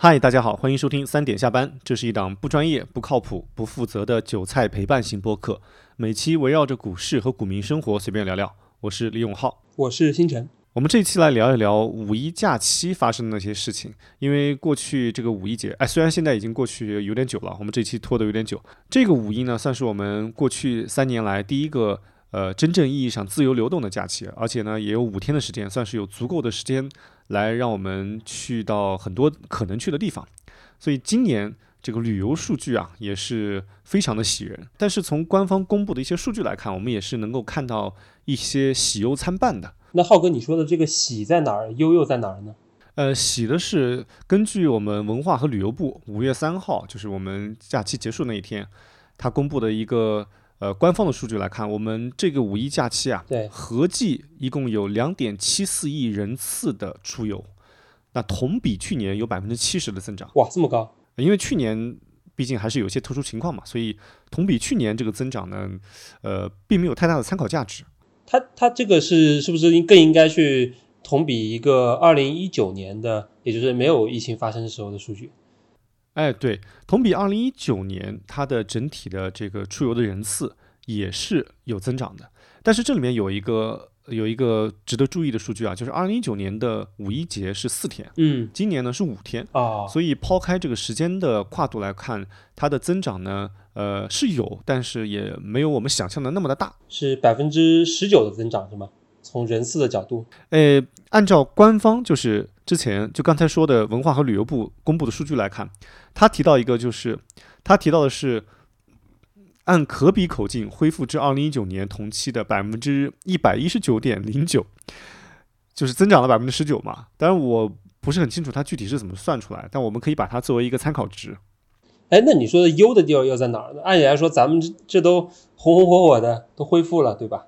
嗨，大家好，欢迎收听三点下班。这是一档不专业、不靠谱、不负责的韭菜陪伴型播客，每期围绕着股市和股民生活随便聊聊。我是李永浩，我是星辰。我们这一期来聊一聊五一假期发生的那些事情。因为过去这个五一节，哎，虽然现在已经过去有点久了，我们这期拖得有点久。这个五一呢，算是我们过去三年来第一个呃真正意义上自由流动的假期，而且呢也有五天的时间，算是有足够的时间来让我们去到很多可能去的地方。所以今年这个旅游数据啊也是非常的喜人。但是从官方公布的一些数据来看，我们也是能够看到一些喜忧参半的。那浩哥，你说的这个喜在哪儿，忧又在哪儿呢？呃，喜的是根据我们文化和旅游部五月三号，就是我们假期结束那一天，他公布的一个呃官方的数据来看，我们这个五一假期啊，对，合计一共有两点七四亿人次的出游，那同比去年有百分之七十的增长。哇，这么高！因为去年毕竟还是有些特殊情况嘛，所以同比去年这个增长呢，呃，并没有太大的参考价值。它它这个是是不是更应该去同比一个二零一九年的，也就是没有疫情发生的时候的数据？哎，对，同比二零一九年，它的整体的这个出游的人次也是有增长的。但是这里面有一个有一个值得注意的数据啊，就是二零一九年的五一节是四天，嗯，今年呢是五天啊，所以抛开这个时间的跨度来看，它的增长呢。呃，是有，但是也没有我们想象的那么的大，是百分之十九的增长是吗？从人次的角度，呃，按照官方就是之前就刚才说的文化和旅游部公布的数据来看，他提到一个就是他提到的是按可比口径恢复至二零一九年同期的百分之一百一十九点零九，就是增长了百分之十九嘛。当然我不是很清楚它具体是怎么算出来，但我们可以把它作为一个参考值。哎，那你说的优的地儿又在哪儿呢？按理来说，咱们这都红红火火的，都恢复了，对吧？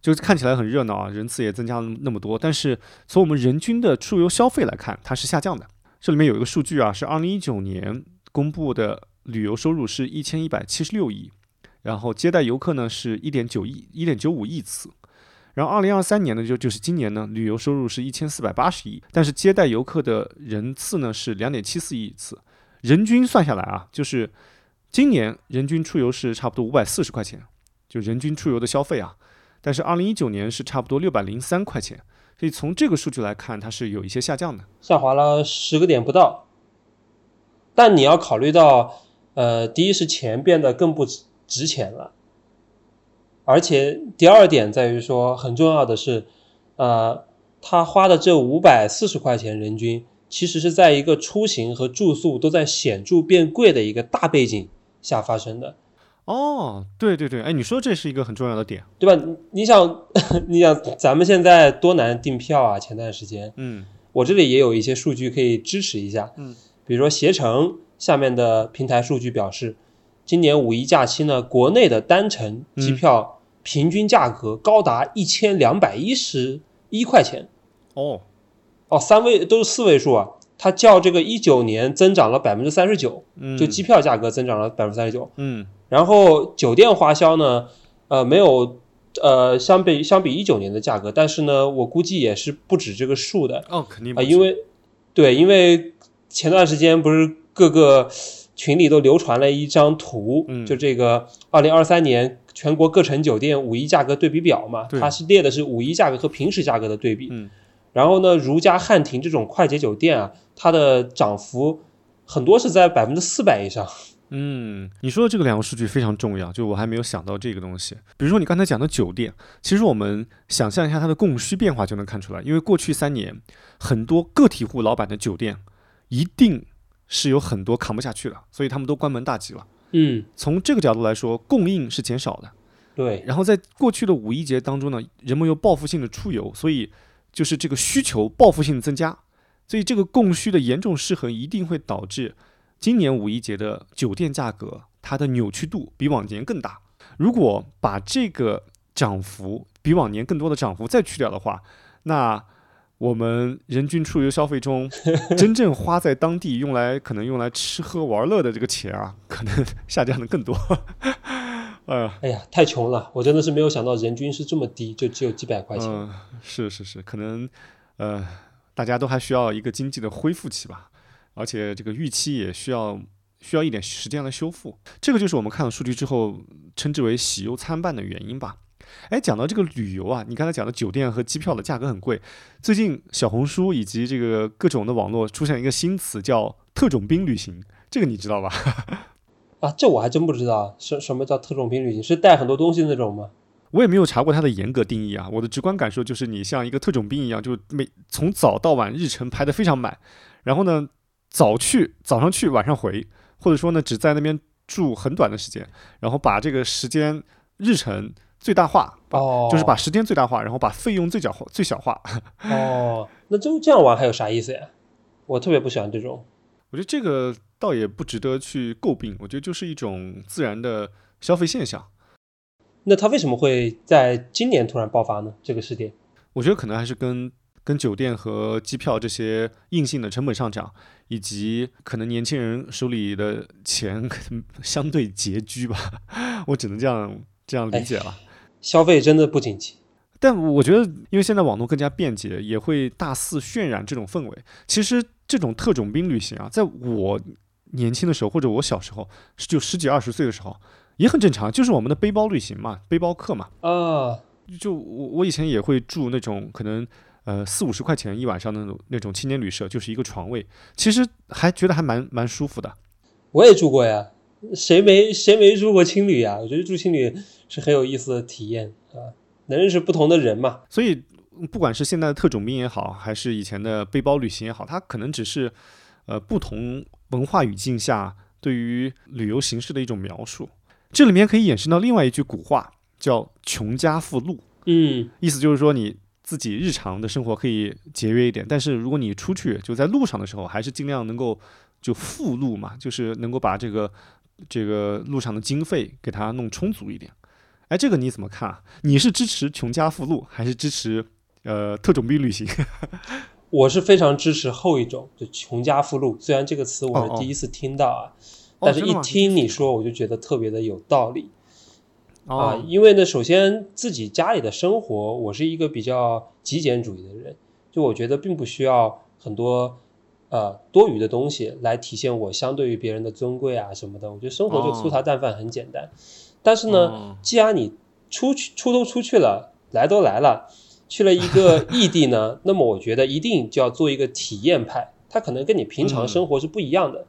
就看起来很热闹啊，人次也增加了那么多。但是从我们人均的出游消费来看，它是下降的。这里面有一个数据啊，是二零一九年公布的旅游收入是一千一百七十六亿，然后接待游客呢是一点九亿、一点九五亿次。然后二零二三年呢，就就是今年呢，旅游收入是一千四百八十亿，但是接待游客的人次呢是两点七四亿次。人均算下来啊，就是今年人均出游是差不多五百四十块钱，就人均出游的消费啊。但是二零一九年是差不多六百零三块钱，所以从这个数据来看，它是有一些下降的，下滑了十个点不到。但你要考虑到，呃，第一是钱变得更不值钱了，而且第二点在于说，很重要的是，呃，他花的这五百四十块钱人均。其实是在一个出行和住宿都在显著变贵的一个大背景下发生的。哦，对对对，哎，你说这是一个很重要的点，对吧？你想，你想，咱们现在多难订票啊？前段时间，嗯，我这里也有一些数据可以支持一下，嗯，比如说携程下面的平台数据表示，今年五一假期呢，国内的单程机票平均价格高达一千两百一十一块钱。哦。哦，三位都是四位数啊，它较这个一九年增长了百分之三十九，就机票价格增长了百分之三十九，嗯，然后酒店花销呢，呃，没有，呃，相比相比一九年的价格，但是呢，我估计也是不止这个数的，哦，肯定啊，因为，对，因为前段时间不是各个群里都流传了一张图，就这个二零二三年全国各城酒店五一价格对比表嘛，它是列的是五一价格和平时价格的对比，嗯。然后呢，如家、汉庭这种快捷酒店啊，它的涨幅很多是在百分之四百以上。嗯，你说的这个两个数据非常重要，就我还没有想到这个东西。比如说你刚才讲的酒店，其实我们想象一下它的供需变化就能看出来，因为过去三年很多个体户老板的酒店一定是有很多扛不下去了，所以他们都关门大吉了。嗯，从这个角度来说，供应是减少的。对。然后在过去的五一节当中呢，人们又报复性的出游，所以。就是这个需求报复性增加，所以这个供需的严重失衡一定会导致今年五一节的酒店价格它的扭曲度比往年更大。如果把这个涨幅比往年更多的涨幅再去掉的话，那我们人均出游消费中 真正花在当地用来可能用来吃喝玩乐的这个钱啊，可能下降的更多。哎呀，太穷了！我真的是没有想到人均是这么低，就只有几百块钱。嗯，是是是，可能呃，大家都还需要一个经济的恢复期吧。而且这个预期也需要需要一点时间来修复。这个就是我们看了数据之后称之为喜忧参半的原因吧。哎，讲到这个旅游啊，你刚才讲的酒店和机票的价格很贵。最近小红书以及这个各种的网络出现一个新词叫“特种兵旅行”，这个你知道吧？啊，这我还真不知道，什什么叫特种兵旅行？是带很多东西那种吗？我也没有查过它的严格定义啊。我的直观感受就是，你像一个特种兵一样，就每从早到晚日程排得非常满，然后呢，早去早上去，晚上回，或者说呢，只在那边住很短的时间，然后把这个时间日程。最大化哦，就是把时间最大化，然后把费用最小化、最小化。哦，那就这样玩还有啥意思呀？我特别不喜欢这种。我觉得这个倒也不值得去诟病，我觉得就是一种自然的消费现象。那它为什么会在今年突然爆发呢？这个事件？我觉得可能还是跟跟酒店和机票这些硬性的成本上涨，以及可能年轻人手里的钱相对拮据吧。我只能这样这样理解了。消费真的不景气，但我觉得，因为现在网络更加便捷，也会大肆渲染这种氛围。其实这种特种兵旅行啊，在我年轻的时候，或者我小时候，就十几二十岁的时候，也很正常，就是我们的背包旅行嘛，背包客嘛。啊，就我我以前也会住那种可能呃四五十块钱一晚上的那种那种青年旅社，就是一个床位，其实还觉得还蛮蛮舒服的。我也住过呀。谁没谁没住过青旅啊？我觉得住青旅是很有意思的体验啊，能认识不同的人嘛。所以，不管是现在的特种兵也好，还是以前的背包旅行也好，它可能只是呃不同文化语境下对于旅游形式的一种描述。这里面可以衍生到另外一句古话，叫“穷家富路”。嗯，意思就是说你自己日常的生活可以节约一点，但是如果你出去就在路上的时候，还是尽量能够就富路嘛，就是能够把这个。这个路上的经费给它弄充足一点，哎，这个你怎么看啊？你是支持穷家富路，还是支持呃特种兵旅行？我是非常支持后一种，就穷家富路。虽然这个词我是第一次听到啊，但是一听你说，我就觉得特别的有道理啊。因为呢，首先自己家里的生活，我是一个比较极简主义的人，就我觉得并不需要很多。呃，多余的东西来体现我相对于别人的尊贵啊什么的，我觉得生活就粗茶淡饭很简单。但是呢，既然你出去出都出去了，来都来了，去了一个 异地呢，那么我觉得一定就要做一个体验派，它可能跟你平常生活是不一样的。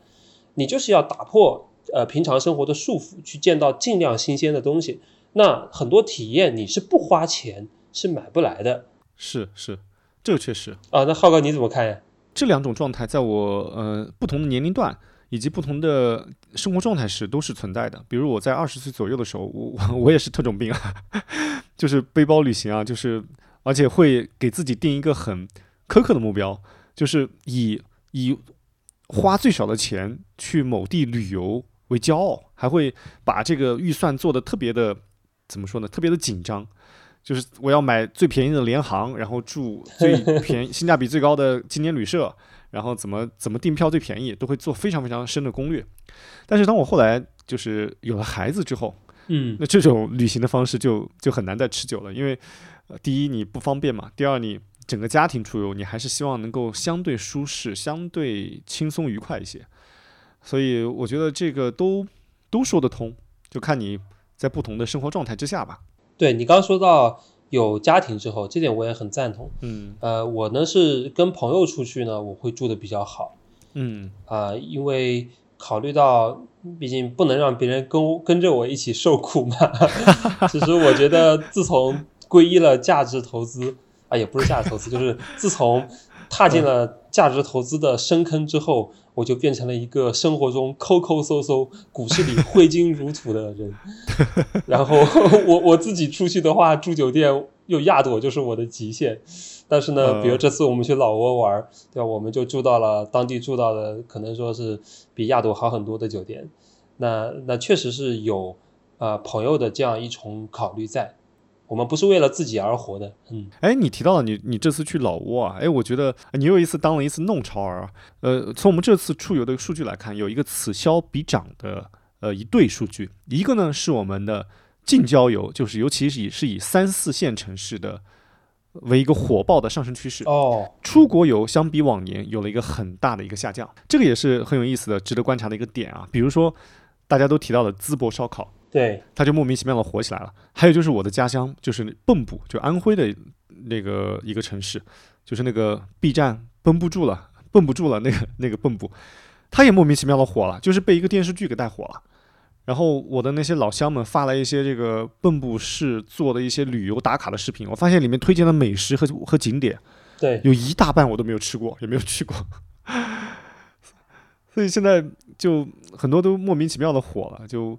你就是要打破呃平常生活的束缚，去见到尽量新鲜的东西。那很多体验你是不花钱是买不来的。是是，这个确实啊。那浩哥你怎么看呀？这两种状态在我呃不同的年龄段以及不同的生活状态时都是存在的。比如我在二十岁左右的时候，我 我也是特种兵啊，就是背包旅行啊，就是而且会给自己定一个很苛刻的目标，就是以以花最少的钱去某地旅游为骄傲，还会把这个预算做的特别的怎么说呢？特别的紧张。就是我要买最便宜的联航，然后住最 便宜、性价比最高的青年旅社，然后怎么怎么订票最便宜，都会做非常非常深的攻略。但是当我后来就是有了孩子之后，嗯，那这种旅行的方式就就很难再持久了，因为第一你不方便嘛，第二你整个家庭出游，你还是希望能够相对舒适、相对轻松愉快一些。所以我觉得这个都都说得通，就看你在不同的生活状态之下吧。对你刚刚说到有家庭之后，这点我也很赞同。嗯，呃，我呢是跟朋友出去呢，我会住的比较好。嗯，啊，因为考虑到，毕竟不能让别人跟跟着我一起受苦嘛。其实我觉得，自从皈依了价值投资啊，也不是价值投资，就是自从踏进了价值投资的深坑之后。我就变成了一个生活中抠抠搜搜、股市里挥金如土的人。然后 我我自己出去的话，住酒店又亚朵就是我的极限。但是呢，比如这次我们去老挝玩，对吧？我们就住到了当地住到的，可能说是比亚朵好很多的酒店。那那确实是有呃朋友的这样一重考虑在。我们不是为了自己而活的，嗯，哎，你提到了你你这次去老挝啊，哎，我觉得你又一次当了一次弄潮儿啊，呃，从我们这次出游的数据来看，有一个此消彼长的呃一对数据，一个呢是我们的近郊游，就是尤其是以是以三四线城市的为一个火爆的上升趋势。哦，出国游相比往年有了一个很大的一个下降，这个也是很有意思的、值得观察的一个点啊。比如说，大家都提到的淄博烧烤，对，他就莫名其妙的火起来了。还有就是我的家乡，就是蚌埠，就安徽的那个一个城市，就是那个 B 站绷不住了，绷不住了，那个那个蚌埠，他也莫名其妙的火了，就是被一个电视剧给带火了。然后我的那些老乡们发了一些这个蚌埠市做的一些旅游打卡的视频，我发现里面推荐的美食和和景点。对，有一大半我都没有吃过，也没有去过，所以现在就很多都莫名其妙的火了，就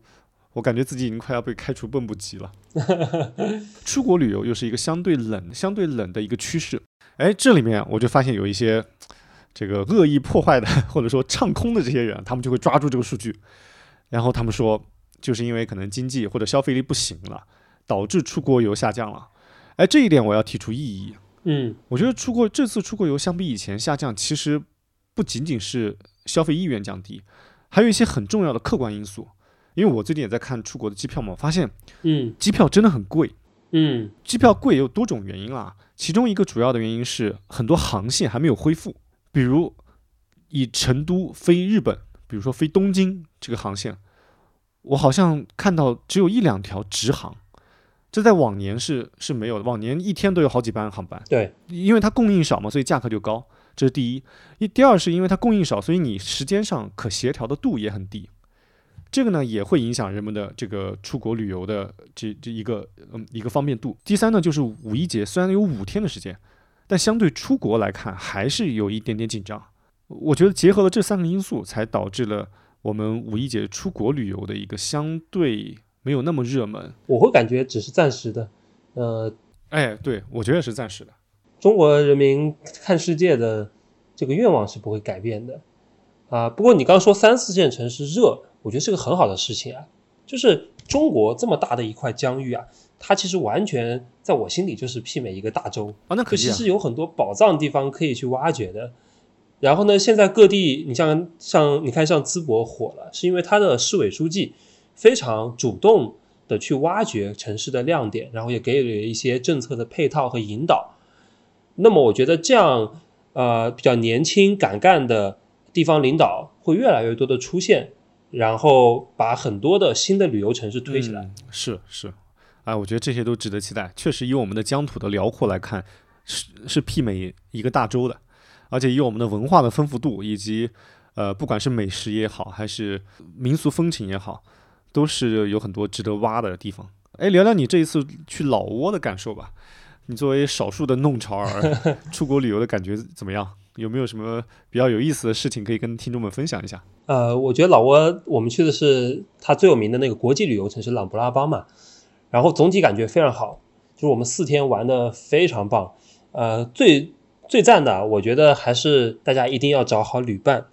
我感觉自己已经快要被开除蚌埠籍了。出国旅游又是一个相对冷、相对冷的一个趋势，哎，这里面我就发现有一些这个恶意破坏的或者说唱空的这些人，他们就会抓住这个数据，然后他们说就是因为可能经济或者消费力不行了，导致出国游下降了。哎，这一点我要提出异议。嗯，我觉得出国这次出国游相比以前下降，其实不仅仅是消费意愿降低，还有一些很重要的客观因素。因为我最近也在看出国的机票嘛，我发现嗯机票真的很贵。嗯机票贵有多种原因啦，其中一个主要的原因是很多航线还没有恢复，比如以成都飞日本，比如说飞东京这个航线，我好像看到只有一两条直航，这在往年是是没有的，往年一天都有好几班航班。对，因为它供应少嘛，所以价格就高，这是第一。一第二是因为它供应少，所以你时间上可协调的度也很低。这个呢也会影响人们的这个出国旅游的这这一个嗯一个方便度。第三呢就是五一节虽然有五天的时间，但相对出国来看还是有一点点紧张。我觉得结合了这三个因素，才导致了我们五一节出国旅游的一个相对没有那么热门。我会感觉只是暂时的，呃，哎，对我觉得是暂时的。中国人民看世界的这个愿望是不会改变的啊。不过你刚说三四线城市热，我觉得是个很好的事情啊。就是中国这么大的一块疆域啊，它其实完全在我心里就是媲美一个大洲，啊，那可以啊。就其实有很多宝藏地方可以去挖掘的。然后呢，现在各地，你像像你看像淄博火了，是因为它的市委书记非常主动的去挖掘城市的亮点，然后也给予了一些政策的配套和引导。那么我觉得这样呃比较年轻敢干的地方领导会越来越多的出现，然后把很多的新的旅游城市推起来。是是，哎，我觉得这些都值得期待。确实，以我们的疆土的辽阔来看，是是媲美一个大洲的，而且以我们的文化的丰富度，以及呃，不管是美食也好，还是民俗风情也好，都是有很多值得挖的地方。哎，聊聊你这一次去老挝的感受吧。你作为少数的弄潮儿，出国旅游的感觉怎么样？有没有什么比较有意思的事情可以跟听众们分享一下？呃，我觉得老挝我们去的是它最有名的那个国际旅游城市琅勃拉邦嘛，然后总体感觉非常好，就是我们四天玩的非常棒。呃，最最赞的，我觉得还是大家一定要找好旅伴，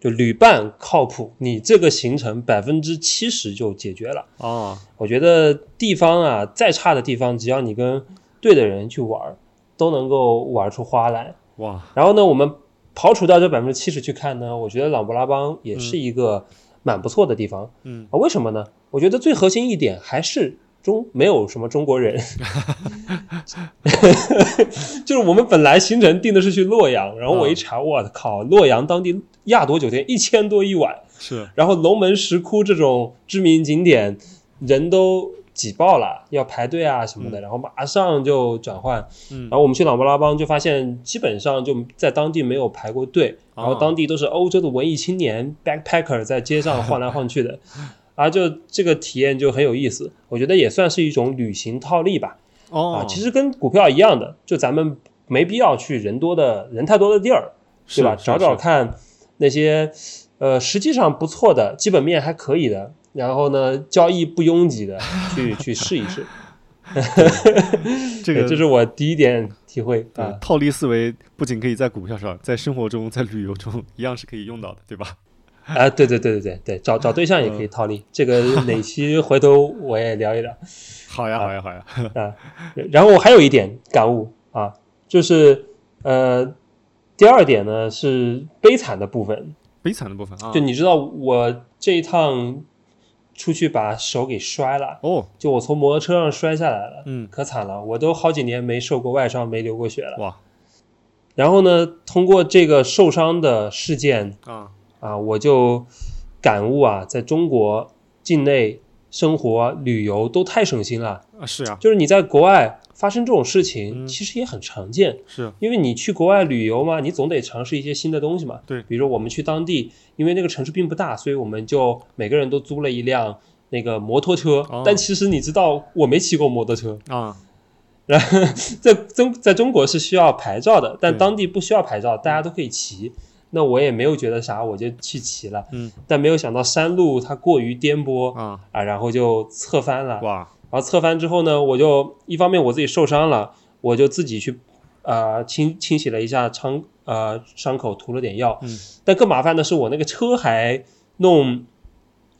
就旅伴靠谱，你这个行程百分之七十就解决了。哦，我觉得地方啊，再差的地方，只要你跟对的人去玩，都能够玩出花来。哇，然后呢，我们刨除掉这百分之七十去看呢，我觉得琅勃拉邦也是一个蛮不错的地方。嗯。啊，为什么呢？我觉得最核心一点还是中没有什么中国人，就是我们本来行程定的是去洛阳，然后我一查，我靠，洛阳当地亚朵酒店一千多一晚，是，然后龙门石窟这种知名景点人都挤爆了，要排队啊什么的，然后马上就转换。嗯然后我们去琅勃拉邦就发现，基本上就在当地没有排过队，然后当地都是欧洲的文艺青年 backpacker 在街上晃来晃去的，啊，就这个体验就很有意思。我觉得也算是一种旅行套利吧。哦，啊，其实跟股票一样的，就咱们没必要去人多的人太多的地儿，对吧？找找看那些呃实际上不错的、基本面还可以的，然后呢交易不拥挤的，去 去试一试。这个 这是我第一点体会、啊。套利思维不仅可以在股票上，在生活中、在旅游中一样是可以用到的，对吧？啊，对对对对对对，找 找对象也可以套利，这个哪期回头我也聊一聊。好呀，好呀，好呀。啊，然后我还有一点感悟啊，就是呃，第二点呢是悲惨的部分。悲惨的部分啊，就你知道我这一趟出去把手给摔了，哦，就我从摩托车上摔下来了，嗯，可惨了，我都好几年没受过外伤，没流过血了。哇，然后呢，通过这个受伤的事件啊，啊，我就感悟啊，在中国境内生活旅游都太省心了。啊是啊，就是你在国外发生这种事情，嗯其实也很常见，是，因为你去国外旅游嘛，你总得尝试一些新的东西嘛。对比如说我们去当地，因为那个城市并不大，所以我们就每个人都租了一辆那个摩托车。哦但其实你知道，我没骑过摩托车，啊，然后在中在中国是需要牌照的，但当地不需要牌照，大家都可以骑。那我也没有觉得啥，我就去骑了。嗯，但没有想到山路它过于颠簸啊，啊，然后就侧翻了。哇，然后侧翻之后呢，我就一方面我自己受伤了，我就自己去啊、呃清清洗了一下伤呃伤口，涂了点药。嗯，但更麻烦的是我那个车还弄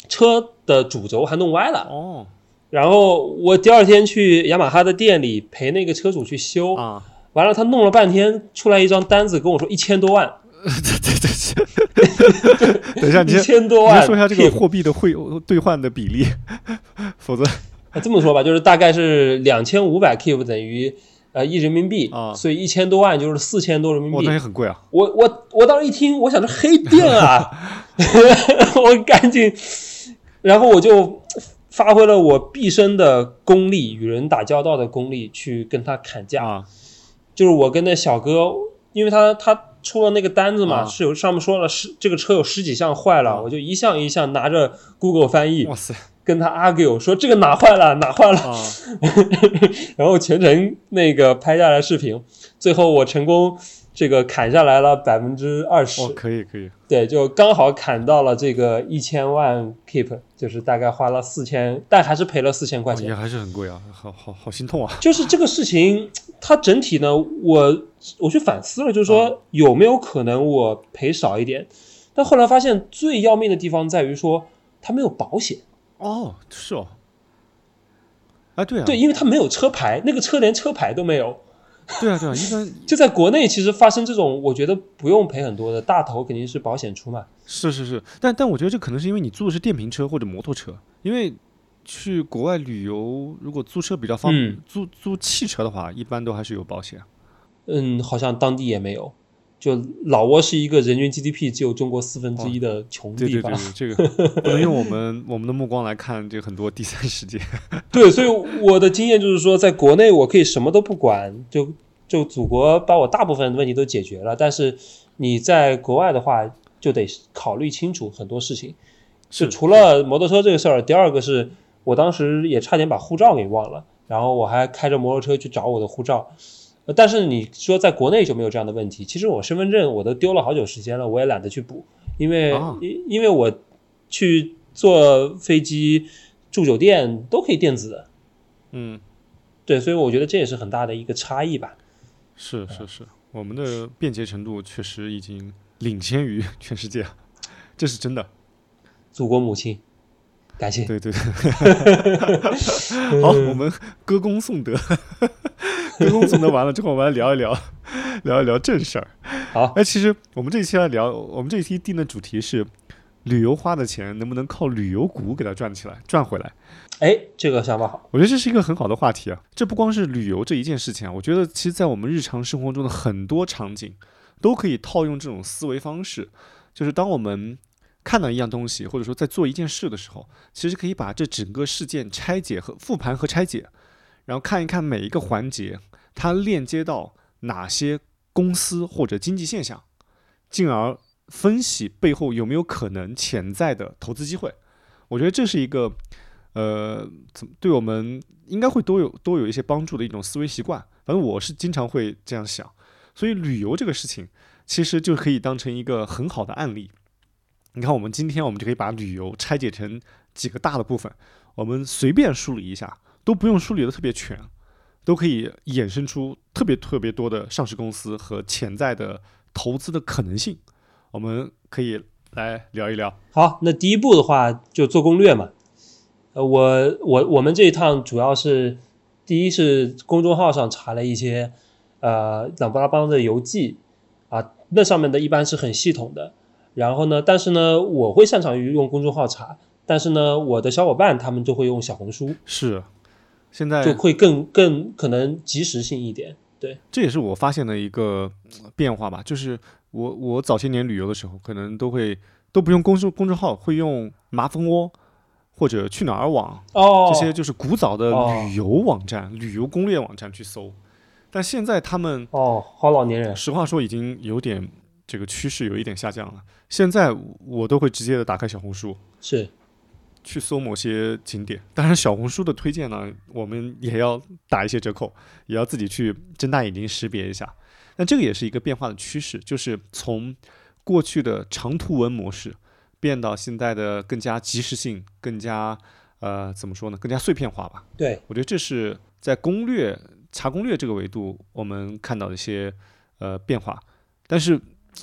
车的主轴还弄歪了。哦，然后我第二天去雅马哈的店里陪那个车主去修，啊，完了他弄了半天，出来一张单子跟我说一千多万，对对对，等一下，你一先千多万。你说一下这个货币的汇兑换的比例，否则啊这么说吧，就是大概是两千五百 keep 等于呃一人民币，啊所以一千多万就是四千多人民哇，币那。也很贵啊，我我我当时一听，我想这黑店啊，我赶紧，然后我就发挥了我毕生的功力，与人打交道的功力，去跟他砍价。啊，就是我跟那小哥，因为他他出了那个单子嘛，啊是有上面说了十这个车有十几项坏了，啊我就一项一项拿着 Google 翻译哇塞，跟他 argue 说这个哪坏了哪坏了，啊，然后全程那个拍下来视频，最后我成功这个砍下来了百分之二十。哦，，可以可以，对，就刚好砍到了这个一千万 keep，就是大概花了四千，但还是赔了四千块钱。哦也还是很贵啊，好好好心痛啊，就是这个事情，它整体呢，我我去反思了，就是说有没有可能我赔少一点？但后来发现最要命的地方在于说它没有保险，哦，是哦，啊，对啊，对，因为他没有车牌，那个车连车牌都没有。对啊对啊，一般 就在国内，其实发生这种，我觉得不用赔很多的，大头肯定是保险出嘛。是是是，但但我觉得这可能是因为你租的是电瓶车或者摩托车，因为去国外旅游，如果租车比较方便，嗯租租汽车的话，一般都还是有保险。嗯，好像当地也没有。就老挝是一个人均 GDP 只有中国四分之一的穷地方，对对对，这个 不能用我们 我们的目光来看这很多第三世界。对，所以我的经验就是说，在国内我可以什么都不管，就就祖国把我大部分问题都解决了。但是你在国外的话，就得考虑清楚很多事情。是除了摩托车这个事儿，第二个是我当时也差点把护照给忘了，然后我还开着摩托车去找我的护照。呃但是你说在国内就没有这样的问题，其实我身份证我都丢了好久时间了，我也懒得去补，因为因为我去坐飞机、住酒店都可以电子的，嗯，对，所以我觉得这也是很大的一个差异吧。是是是，我们的便捷程度确实已经领先于全世界，这是真的。祖国母亲，感谢。对对对。好，我们歌功颂德，歌功颂德完了之后，我们来聊一聊，聊一聊正事儿。好，哎，其实我们这一期来聊，我们这一期定的主题是旅游花的钱能不能靠旅游股给它赚起来、赚回来。哎，这个想法好。我觉得这是一个很好的话题啊！这不光是旅游这一件事情啊，我觉得其实在我们日常生活中的很多场景都可以套用这种思维方式，就是当我们看到一样东西，或者说在做一件事的时候，其实可以把这整个事件拆解和复盘和拆解，然后看一看每一个环节它链接到哪些公司或者经济现象，进而分析背后有没有可能潜在的投资机会。我觉得这是一个。呃，怎么对我们应该会都有都有一些帮助的一种思维习惯。反正我是经常会这样想，所以旅游这个事情其实就可以当成一个很好的案例。你看，我们今天我们就可以把旅游拆解成几个大的部分，我们随便梳理一下，都不用梳理的特别全，都可以衍生出特别特别多的上市公司和潜在的投资的可能性。我们可以来聊一聊。好，那第一步的话就做攻略嘛。呃，我我我们这一趟主要是第一是公众号上查了一些呃朗布拉邦的游记啊，那上面的一般是很系统的。然后呢，但是呢，我会擅长于用公众号查，但是呢，我的小伙伴他们就会用小红书，是，现在就会更更可能及时性一点。对，这也是我发现的一个呃变化吧，就是我我早些年旅游的时候，可能都会都不用公众公众号，会用麻蜂窝或者去哪儿网哦，这些就是古早的哦。旅游网站、旅游攻略网站去搜，但现在他们哦，好老年人，实话说已经有点这个趋势有一点下降了。现在我都会直接的打开小红书，是去搜某些景点。当然，小红书的推荐呢，我们也要打一些折扣，也要自己去睁大眼睛识别一下。那这个也是一个变化的趋势，就是从过去的长图文模式变到现在的更加及时性、更加呃怎么说呢，更加碎片化吧。对，我觉得这是在攻略查攻略这个维度我们看到的一些呃变化，但是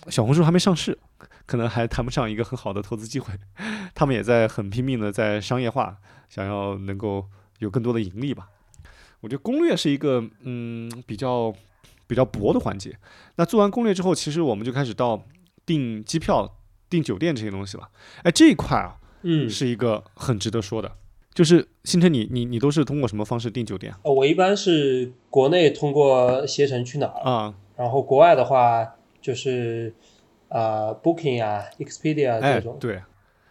小红书还没上市，可能还谈不上一个很好的投资机会。他们也在很拼命的在商业化，想要能够有更多的盈利吧。我觉得攻略是一个嗯比较比较薄的环节。那做完攻略之后，其实我们就开始到订机票、订酒店这些东西了。哎，这一块啊嗯，是一个很值得说的。就是星辰你，你你都是通过什么方式订酒店哦我一般是国内通过携程去哪儿，啊？然后国外的话就是啊、Booking 啊、Expedia 哎这种，，对，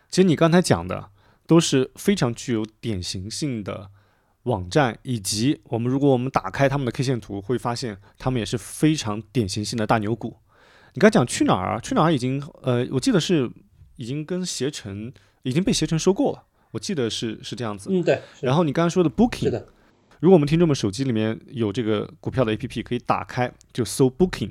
其实你刚才讲的都是非常具有典型性的网站，以及我们如果我们打开他们的 K 线图，会发现他们也是非常典型性的大牛股。你刚才讲去哪儿啊？去哪儿已经呃，我记得是已经跟携程已经被携程收购了，我记得是是这样子。嗯，对，然后你刚才说的 Booking，的，如果我们听众们手机里面有这个股票的 APP，可以打开就搜 Booking，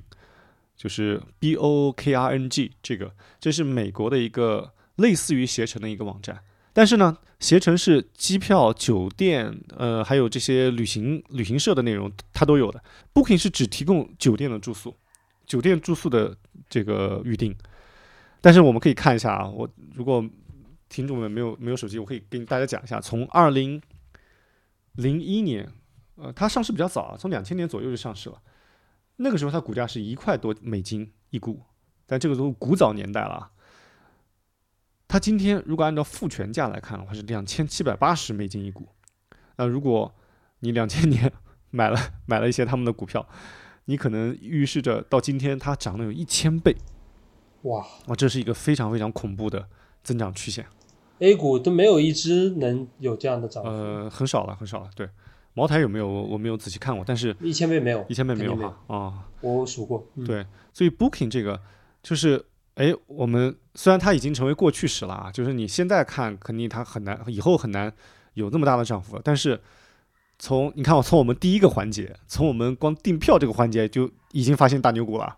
就是 B O O K R N G 这个，这是美国的一个类似于携程的一个网站。但是呢，携程是机票、酒店，呃，还有这些旅行旅行社的内容，它都有的。Booking 是只提供酒店的住宿，酒店住宿的这个预订。但是我们可以看一下啊，我如果听众们没有没有手机，我可以跟大家讲一下，从二零零一年，呃，它上市比较早啊，从两千年左右就上市了。那个时候它股价是一块多美金一股，但这个都是古早年代了啊。它今天如果按照复权价来看的话，是两千七百八十美金一股。那如果你两千年 买了买了一些他们的股票，你可能预示着到今天它涨了有一千倍，哇哇，这是一个非常非常恐怖的增长曲线。，A 股都没有一只能有这样的涨幅，呃，很少了，很少了。对，茅台有没有？我我没有仔细看过，但是一千倍没有，一千倍没有哈啊。我数过，嗯、对，所以 Booking 这个就是，哎，我们虽然它已经成为过去式了啊，就是你现在看肯定它很难，以后很难有那么大的涨幅。但是从你看，我从我们第一个环节，从我们光订票这个环节就已经发现大牛股了。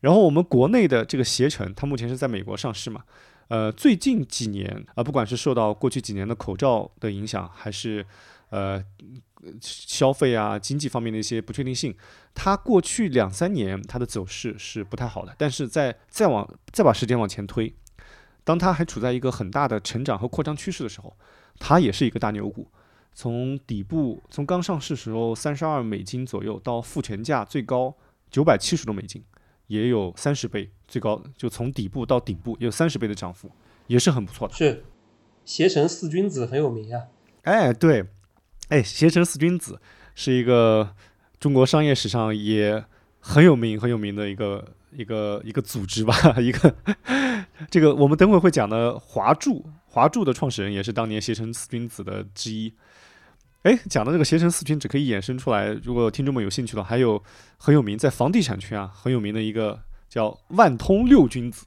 然后我们国内的这个携程，它目前是在美国上市嘛？呃，最近几年啊、不管是受到过去几年的口罩的影响，还是呃消费啊经济方面的一些不确定性，它过去两三年它的走势是不太好的，但是在再往再把时间往前推，当它还处在一个很大的成长和扩张趋势的时候，它也是一个大牛股。从底部从刚上市时候三十二美金左右到复权价最高九百七十多美金，也有三十倍，最高就从底部到顶部也有三十倍的涨幅，也是很不错的。是携程四君子很有名啊，哎，对，哎，携程四君子是一个中国商业史上也很有名、很有名的一个一个一个组织吧，一个这个我们等会会讲的华住，华住的创始人也是当年携程四君子的之一。哎，讲到这个携程四君子，可以衍生出来，如果听众们有兴趣的，还有很有名在房地产圈啊很有名的一个叫万通六君子。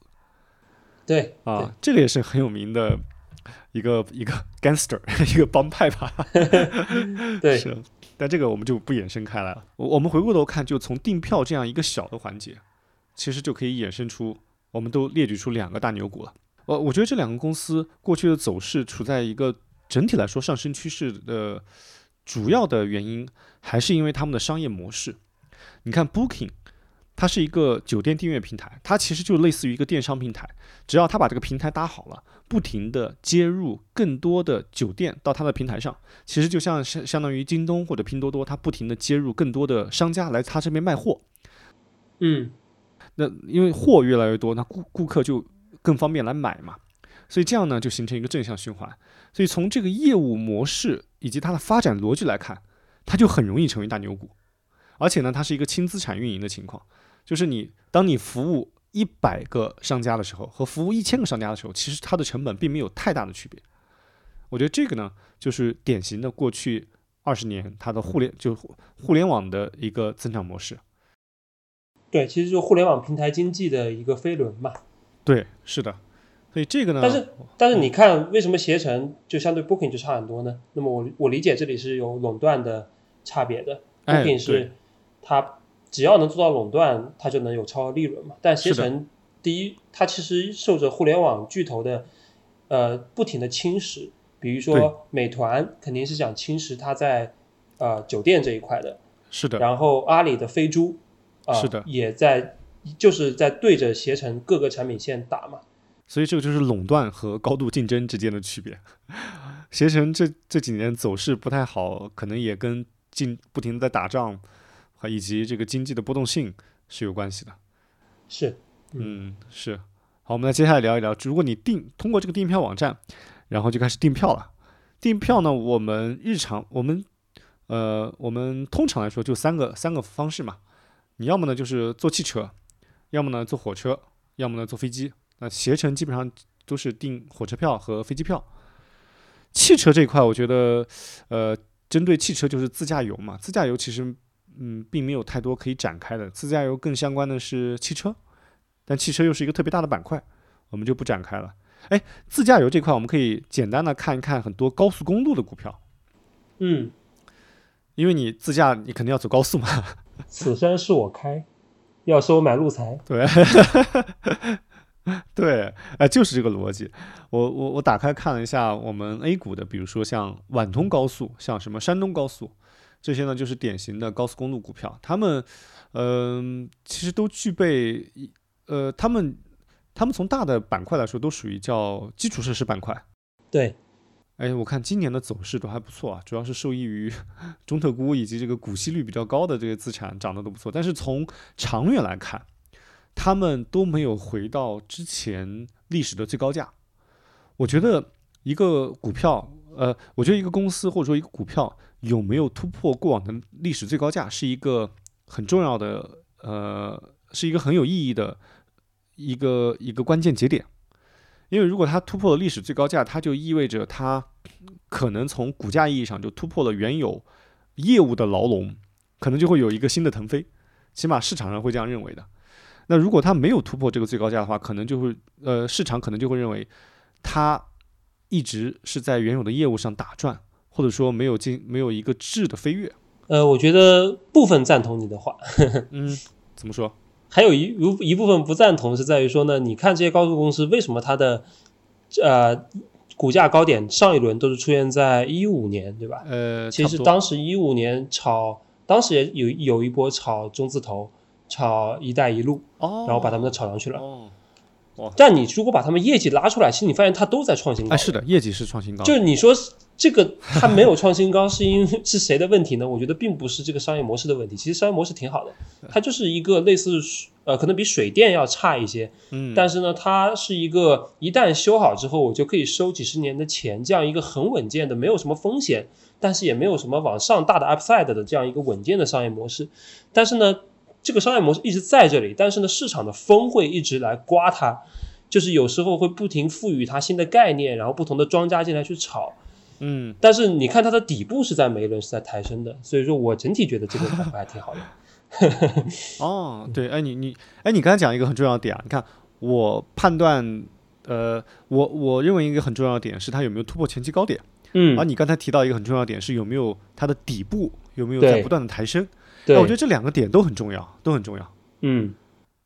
对啊，这个也是很有名的一个一个 gangster 一个帮派吧。对对，是，但这个我们就不衍生开来了。我我们回过头看，就从订票这样一个小的环节，其实就可以衍生出，我们都列举出两个大牛股了。我我觉得这两个公司过去的走势处在一个整体来说上升趋势的主要的原因，还是因为他们的商业模式。你看 Booking。它是一个酒店订阅平台，它其实就类似于一个电商平台。只要它把这个平台搭好了，不停的接入更多的酒店到它的平台上，其实就像相相当于京东或者拼多多，它不停的接入更多的商家来它这边卖货。嗯，那因为货越来越多，那顾顾客就更方便来买嘛。所以这样呢就形成一个正向循环。所以从这个业务模式以及它的发展逻辑来看，它就很容易成为大牛股。而且呢，它是一个轻资产运营的情况，就是你当你服务一百个商家的时候，和服务一千个商家的时候，其实它的成本并没有太大的区别。我觉得这个呢，就是典型的过去二十年它的互联就互联网的一个增长模式。对，其实就互联网平台经济的一个飞轮嘛。对，是的。所以这个呢，但是但是你看，为什么携程就相对 Booking 就差很多呢？那么我我理解这里是有垄断的差别的。Booking 是它只要能做到垄断，它就能有超额利润嘛。但携程第一，它其实受着互联网巨头的呃不停的侵蚀。比如说美团肯定是想侵蚀它在呃酒店这一块的。是的。然后阿里的飞猪。是的，也在，就是在对着携程各个产品线打嘛，所以这个就是垄断和高度竞争之间的区别。携程这这几年走势不太好，可能也跟竞不停的在打仗，和以及这个经济的波动性是有关系的。是，嗯，是。好，我们来接下来聊一聊，如果你订通过这个订票网站，然后就开始订票了。订票呢，我们日常我们呃我们通常来说就三个三个方式嘛。你要么呢就是坐汽车，要么呢坐火车，要么呢坐飞机。那携程基本上都是订火车票和飞机票。汽车这一块，我觉得，呃，针对汽车就是自驾游嘛。自驾游其实，嗯，并没有太多可以展开的。自驾游更相关的是汽车，但汽车又是一个特别大的板块，我们就不展开了。哎，自驾游这块，我们可以简单的看一看很多高速公路的股票。嗯，因为你自驾，你肯定要走高速嘛。此山是我开，要收买路财。对，对，哎，就是这个逻辑。我我我打开看了一下我们 A 股的，比如说像皖通高速，像什么山东高速，这些呢就是典型的高速公路股票。他们，嗯，其实都具备，呃，他们他们从大的板块来说，都属于叫基础设施板块。对。哎，我看今年的走势都还不错啊，主要是受益于 中特估以及这个股息率比较高的这些资产涨得都不错。但是从长远来看，他们都没有回到之前历史的最高价。我觉得一个股票，呃，我觉得一个公司或者说一个股票有没有突破过往的历史最高价，是一个很重要的，呃，是一个很有意义的一个一个关键节点。因为如果它突破了历史最高价，它就意味着它可能从股价意义上就突破了原有业务的牢笼，可能就会有一个新的腾飞，起码市场上会这样认为的。那如果它没有突破这个最高价的话，可能就会呃市场可能就会认为它一直是在原有的业务上打转，或者说没有进没有一个质的飞跃。呃，我觉得部分赞同你的话。嗯，怎么说？还有一如一部分不赞同是在于说呢，你看这些高速公司为什么它的呃股价高点上一轮都是出现在一五年，对吧？呃，其实当时一五年炒，当时也有有一波炒中字头，炒一带一路，哦，然后把他们都炒上去了。哦，但你如果把他们业绩拉出来，其实你发现它都在创新高。哎，是的，业绩是创新高。就是你说。这个它没有创新高，是因为是谁的问题呢？我觉得并不是这个商业模式的问题。其实商业模式挺好的，它就是一个类似呃，可能比水电要差一些，嗯，但是呢，它是一个一旦修好之后，我就可以收几十年的钱，这样一个很稳健的，没有什么风险，但是也没有什么往上大的 upside 的这样一个稳健的商业模式。但是呢，这个商业模式一直在这里，但是呢，市场的风会一直来刮它，就是有时候会不停赋予它新的概念，然后不同的庄家进来去炒。嗯，但是你看它的底部是在每一轮是在抬升的，所以说我整体觉得这个板块还挺好的。哦，对，哎，你你，哎，你刚才讲一个很重要的点啊，你看我判断，呃，我我认为一个很重要的点是它有没有突破前期高点，嗯，而你刚才提到一个很重要的点是有没有它的底部有没有在不断的抬升，对，我觉得这两个点都很重要，都很重要。嗯，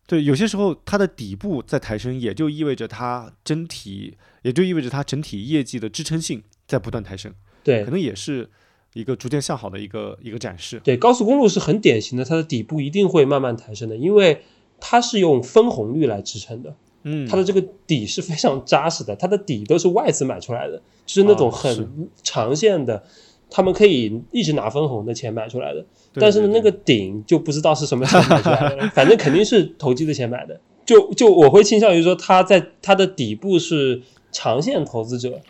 对，有些时候它的底部在抬升，也就意味着它整体，也就意味着它整体业绩的支撑性。在不断抬升，对，可能也是一个逐渐向好的一个一个展示。对，高速公路是很典型的，它的底部一定会慢慢抬升的，因为它是用分红率来支撑的。嗯，它的这个底是非常扎实的，它的底都是外资买出来的，就是那种很长线的，他们可以一直拿分红的钱买出来的。但是呢，那个顶就不知道是什么钱买出来的，反正肯定是投机的钱买的。就就我会倾向于说，他在他的底部是。长线投资者，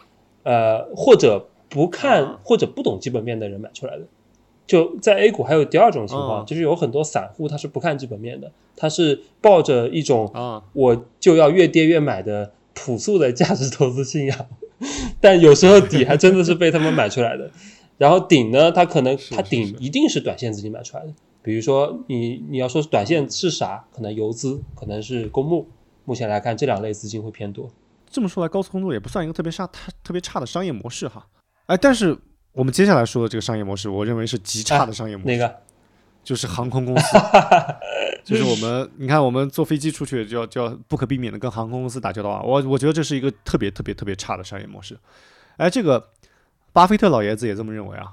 呃，或者不看或者不懂基本面的人买出来的。就在 A 股还有第二种情况，嗯就是有很多散户他是不看基本面的，他是抱着一种啊，我就要越跌越买的朴素的价值投资信仰，但有时候底还真的是被他们买出来的。然后顶呢，它可能它顶一定是短线资金买出来的。比如说你你要说短线是啥，可能游资，可能是公募。目前来看，这两类资金会偏多。这么说来，高速公路也不算一个特别差、它特别差的商业模式哈。哎，但是我们接下来说的这个商业模式，我认为是极差的商业模式，那个就是航空公司，就是我们你看，我们坐飞机出去就要就要不可避免的跟航空公司打交道啊。我我觉得这是一个特别特别特别差的商业模式。哎，这个巴菲特老爷子也这么认为啊。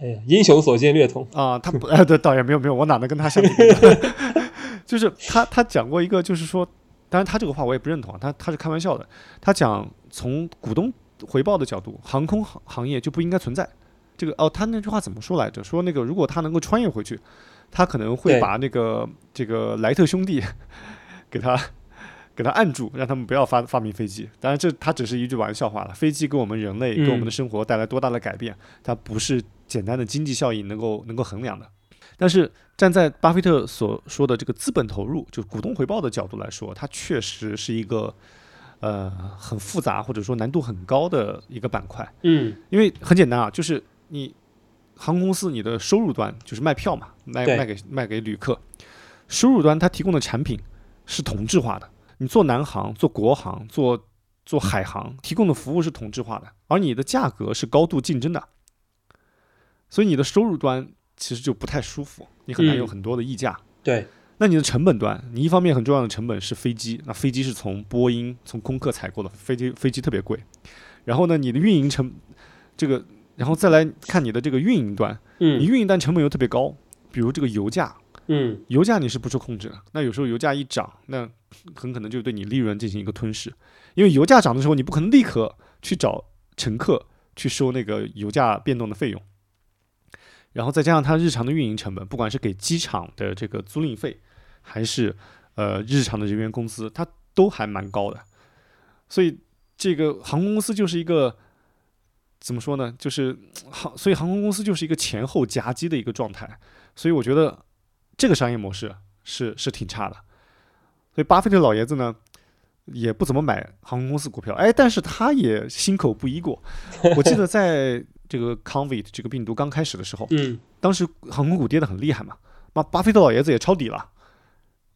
哎呀，英雄所见略同。啊，他不，哎，对，导演没有没有，我哪能跟他相比？就是他他讲过一个，就是说，当然他这个话我也不认同啊，他他是开玩笑的。他讲从股东回报的角度，航空行行业就不应该存在。这个哦，他那句话怎么说来着？说那个如果他能够穿越回去，他可能会把那个这个莱特兄弟 给他给他按住，让他们不要发发明飞机。当然这他只是一句玩笑话了。飞机给我们人类给我们的生活带来多大的改变，它不是简单的经济效益能够能够衡量的。但是站在巴菲特所说的这个资本投入，就股东回报的角度来说，它确实是一个呃很复杂或者说难度很高的一个板块。嗯，因为很简单啊，就是你航空公司你的收入端就是卖票嘛，卖卖给卖给旅客，收入端它提供的产品是同质化的。你做南航、做国航、做做海航，提供的服务是同质化的，而你的价格是高度竞争的，所以你的收入端其实就不太舒服，你很难有嗯很多的溢价。对，那你的成本端，你一方面很重要的成本是飞机，那飞机是从波音、从空客采购的，飞机飞机特别贵。然后呢，你的运营成这个，然后再来看你的这个运营端，你嗯运营端成本又特别高，比如这个油价，嗯，油价你是不受控制的。那有时候油价一涨，那很可能就对你利润进行一个吞噬，因为油价涨的时候，你不可能立刻去找乘客去收那个油价变动的费用。然后再加上它日常的运营成本，不管是给机场的这个租赁费，还是呃日常的人员工资，它都还蛮高的。所以这个航空公司就是一个怎么说呢？就是航，所以航空公司就是一个前后夹击的一个状态。所以我觉得这个商业模式是是挺差的。所以巴菲特老爷子呢，也不怎么买航空公司股票，哎，但是他也心口不一过。我记得在 这个 COVID 这个病毒刚开始的时候，嗯，当时航空股跌得很厉害嘛，巴巴菲特老爷子也抄底了，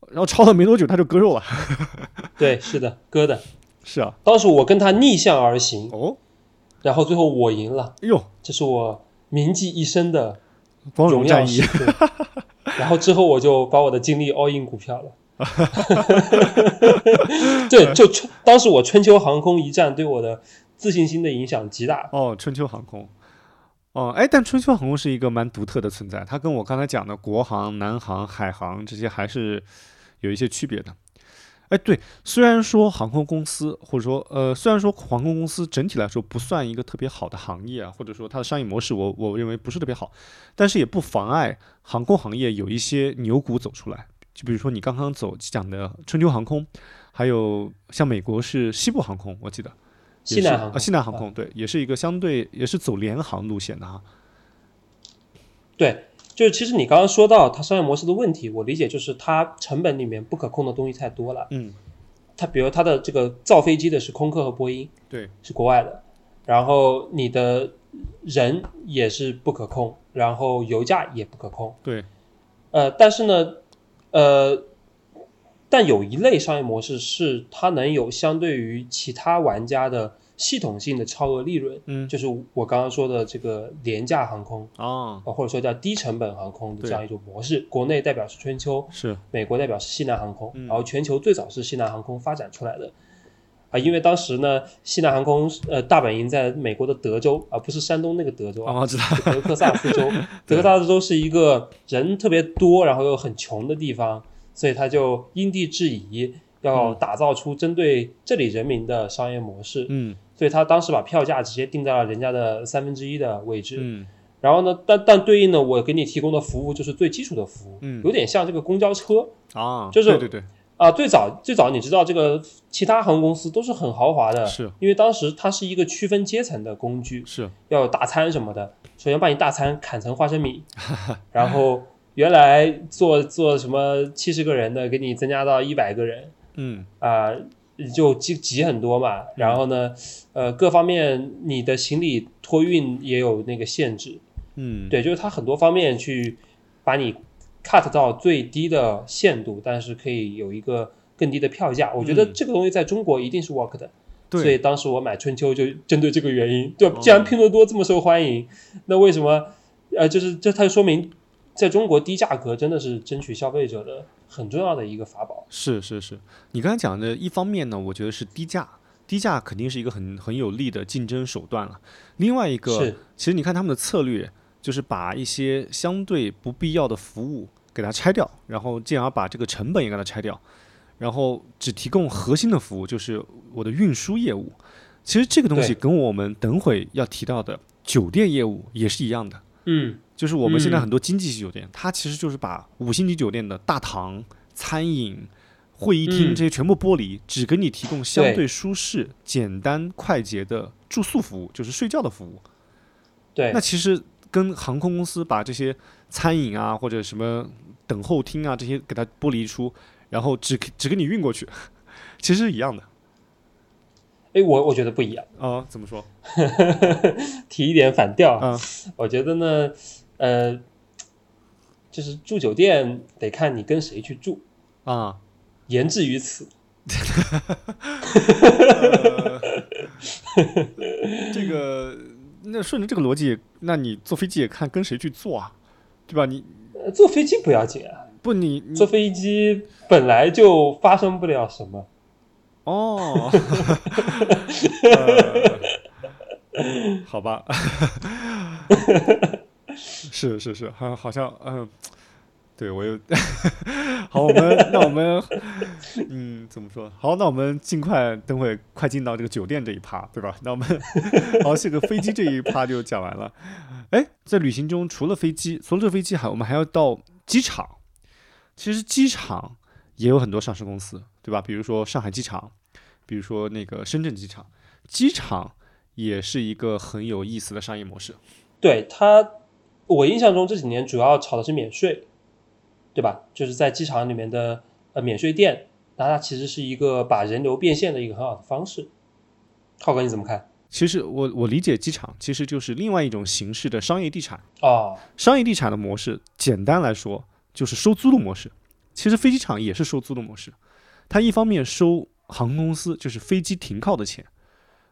然后抄了没多久他就割肉了。对，是的，割的。是啊，当时我跟他逆向而行，哦，然后最后我赢了，哎呦，这是我铭记一生的光荣战役时，刻。然后之后我就把我的精力 all in 股票了。对，就春当时我春秋航空一战对我的自信心的影响极大。哦，春秋航空。哦，哎，但春秋航空是一个蛮独特的存在，它跟我刚才讲的国航、南航、海航这些还是有一些区别的。哎，对，虽然说航空公司或者说呃，虽然说航空公司整体来说不算一个特别好的行业啊，或者说它的商业模式我我认为不是特别好，但是也不妨碍航空行业有一些牛股走出来。就比如说你刚刚走讲的春秋航空，还有像美国是西部航空，我记得。西南航空，西南航空对，也是一个相对也是走联航路线的哈。对，就是其实你刚刚说到它商业模式的问题，我理解就是它成本里面不可控的东西太多了。嗯，它比如它的这个造飞机的是空客和波音，对，是国外的，然后你的人也是不可控，然后油价也不可控。对，呃，但是呢，呃，但有一类商业模式是它能有相对于其他玩家的系统性的超额利润，嗯就是我刚刚说的这个廉价航空，啊，呃或者说叫低成本航空的这样一种模式。国内代表是春秋，是美国代表是西南航空，嗯然后全球最早是西南航空发展出来的。啊，因为当时呢，西南航空呃大本营在美国的德州，而不是山东那个德州啊，知道，德克萨斯州。德克萨斯州是一个人特别多，然后又很穷的地方，所以他就因地制宜，要嗯打造出针对这里人民的商业模式。嗯所以他当时把票价直接定在了人家的三分之一的位置。嗯。然后呢，但但对应的，我给你提供的服务就是最基础的服务，嗯。有点像这个公交车。啊，就是对对对，啊，最早最早你知道这个其他航空公司都是很豪华的，是。因为当时它是一个区分阶层的工具，是，要有大餐什么的，首先把你大餐砍成花生米，然后原来做做什么七十个人的，给你增加到一百个人嗯。啊、就挤挤很多嘛。然后呢，呃，各方面你的行李托运也有那个限制，嗯，对，就是它很多方面去把你 cut 到最低的限度，但是可以有一个更低的票价。我觉得嗯这个东西在中国一定是 work 的。对，所以当时我买春秋就针对这个原因，对既然拼多多这么受欢迎，那为什么呃，就是这它就说明在中国低价格真的是争取消费者的很重要的一个法宝。是是是，你刚才讲的，一方面呢，我觉得是低价，低价肯定是一个很很有利的竞争手段了。另外一个，是，其实你看他们的策略，就是把一些相对不必要的服务给它拆掉，然后进而把这个成本也给它拆掉，然后只提供核心的服务，就是我的运输业务。其实这个东西跟我们等会要提到的酒店业务也是一样的。嗯，就是我们现在嗯。很多经济系酒店，它其实就是把五星级酒店的大堂、餐饮、会议厅嗯。这些全部剥离，只给你提供相对对舒适、简单、快捷的住宿服务，就是睡觉的服务。对。那，其实跟航空公司把这些餐饮啊或者什么等候厅啊这些给它剥离出，然后只只给你运过去，其实是一样的。哎，我我觉得不一样，啊、怎么说？提一点反调。啊、我觉得呢，呃，就是住酒店得看你跟谁去住，啊，言至于此。这个那顺着这个逻辑，那你坐飞机也看跟谁去坐啊，对吧？你呃坐飞机不要紧啊，不你你坐飞机本来就发生不了什么。哦，呃好吧，是是是，好好像嗯、对我有 好，我们那我们嗯怎么说？好，那我们尽快等会快进到这个酒店这一趴，对吧？那我们 好，这个飞机这一趴就讲完了。哎，在旅行中除了飞机，除了这飞机还我们还要到机场。其实机场也有很多上市公司，对吧？比如说上海机场，比如说那个深圳机场，机场也是一个很有意思的商业模式。对它，我印象中这几年主要炒的是免税，对吧？就是在机场里面的呃免税店，那它其实是一个把人流变现的一个很好的方式。浩哥你怎么看？其实我我理解机场其实就是另外一种形式的商业地产。哦，商业地产的模式，简单来说就是收租的模式。其实飞机场也是收租的模式，它一方面收航空公司就是飞机停靠的钱，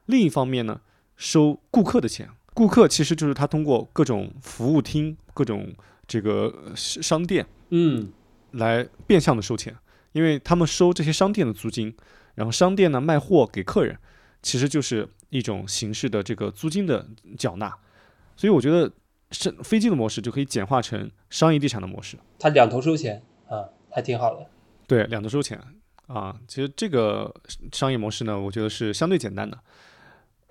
另一方面呢收顾客的钱。顾客其实就是他通过各种服务厅、各种这个呃商店嗯，来变相的收钱，因为他们收这些商店的租金，然后商店呢卖货给客人，其实就是一种形式的这个租金的缴纳。所以我觉得是飞机的模式就可以简化成商业地产的模式，它两头收钱啊，还挺好的。对，两头收钱啊。其实这个商业模式呢，我觉得是相对简单的。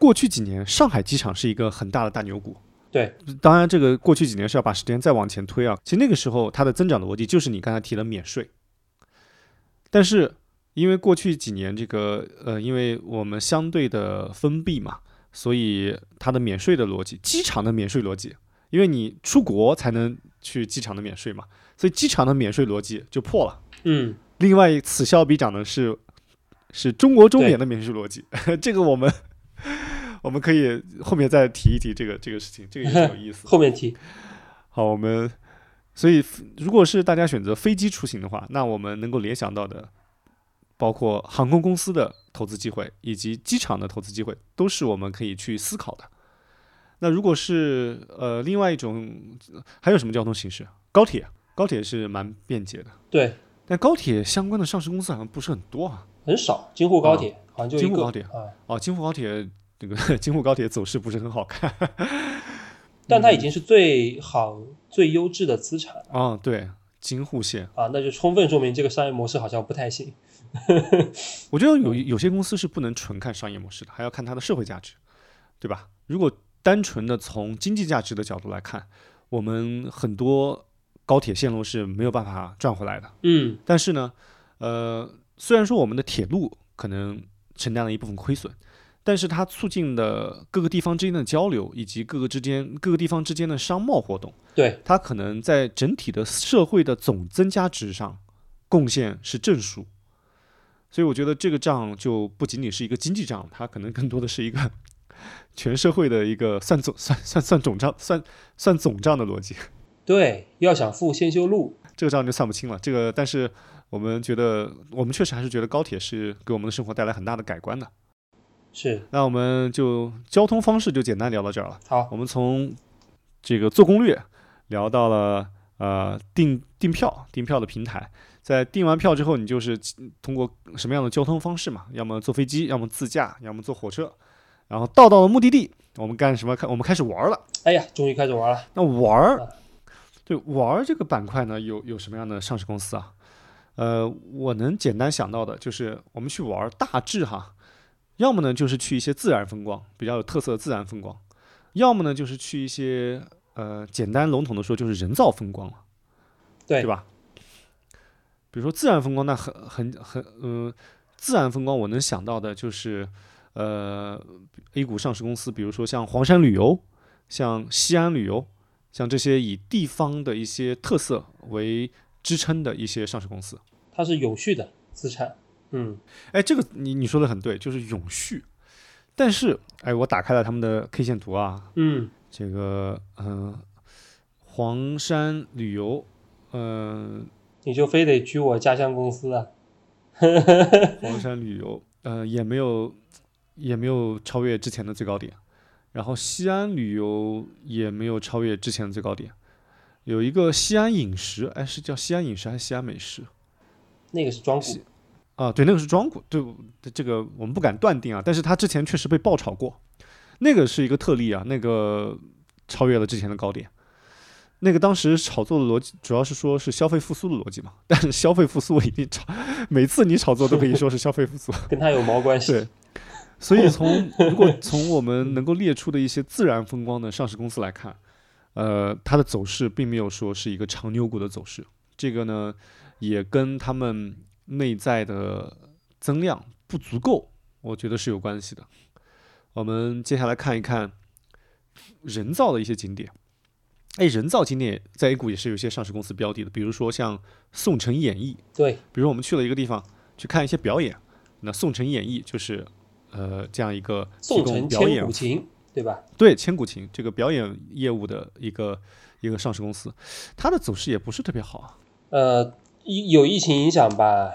过去几年，上海机场是一个很大的大牛股。对，当然，这个过去几年是要把时间再往前推啊。其实那个时候它的增长的逻辑就是你刚才提的免税，但是因为过去几年这个呃，因为我们相对的封闭嘛，所以它的免税的逻辑，机场的免税逻辑，因为你出国才能去机场的免税嘛，所以机场的免税逻辑就破了。嗯，另外，此消彼长的是是中国中免的免税逻辑，这个我们我们可以后面再提一提这个这个事情，这个也挺有意思。后面提。好，我们所以如果是大家选择飞机出行的话，那我们能够联想到的，包括航空公司的投资机会以及机场的投资机会，都是我们可以去思考的。那如果是呃另外一种，还有什么交通形式？高铁，高铁是蛮便捷的，对，但高铁相关的上市公司好像不是很多啊。很少。京沪高铁、好像就京沪高铁啊，哦，京沪高铁这个 京沪高铁走势不是很好看但它已经是最好、最优质的资产了啊、对，京沪线。啊，那就充分说明这个商业模式好像不太行。我觉得有 有些公司是不能纯看商业模式的，还要看它的社会价值，对吧？如果单纯的从经济价值的角度来看，我们很多高铁线路是没有办法赚回来的。嗯，但是呢，呃，虽然说我们的铁路可能承担了一部分亏损，但是它促进了各个地方之间的交流，以及各个之间各个地方之间的商贸活动。对，它可能在整体的社会的总增加值上贡献是正数。所以我觉得这个账就不仅仅是一个经济账，它可能更多的是一个全社会的一个算总算算算总账算算总账的逻辑。对，要想富先修路，这个账就算不清了。这个，但是我们觉得，我们确实还是觉得高铁是给我们的生活带来很大的改观的。是，那我们就交通方式就简单聊到这儿了。好，我们从这个做攻略聊到了呃订订票订票的平台，在订完票之后，你就是通过什么样的交通方式嘛？要么坐飞机，要么自驾，要么坐火车，然后到到了目的地，我们干什么？开我们开始玩了。哎呀，终于开始玩了。那玩儿啊，对玩儿这个板块呢，有有什么样的上市公司啊？呃，我能简单想到的就是我们去玩儿，大致哈，要么呢就是去一些自然风光，比较有特色的自然风光，要么呢就是去一些呃，简单笼统的说就是人造风光了，对对吧？比如说自然风光，那很很很嗯、自然风光我能想到的就是呃，A 股上市公司，比如说像黄山旅游，像西安旅游，像这些以地方的一些特色为支撑的一些上市公司。它是有序的资产。嗯，哎，这个你你说的很对，就是永续。但是，哎，我打开了他们的 K 线图啊，嗯，这个嗯、呃黄山旅游，嗯、你就非得举我家乡公司啊？黄山旅游，呃，也没有也没有超越之前的最高点，然后西安旅游也没有超越之前的最高点，有一个西安饮食，哎，是叫西安饮食还是西安美食？那个是庄股。啊，对，那个是庄股，对，这个我们不敢断定啊，但是它之前确实被爆炒过，那个是一个特例啊，那个超越了之前的高点。那个当时炒作的逻辑主要是说是消费复苏的逻辑嘛，但是消费复苏一定炒，每次你炒作都可以说是消费复苏。跟它有毛关系？对，所以从如果从我们能够列出的一些自然风光的上市公司来看，呃，它的走势并没有说是一个长牛股的走势。这个呢，也跟他们内在的增量不足够，我觉得是有关系的。我们接下来看一看人造的一些景点。哎，人造景点在 A 股也是有一些上市公司标的的，比如说像宋城演艺，对，比如我们去了一个地方去看一些表演，那宋城演艺就是呃这样一个提宋城千供表演古情，对吧？对千古情这个表演业务的一个一个上市公司，它的走势也不是特别好啊。呃，疫有疫情影响吧？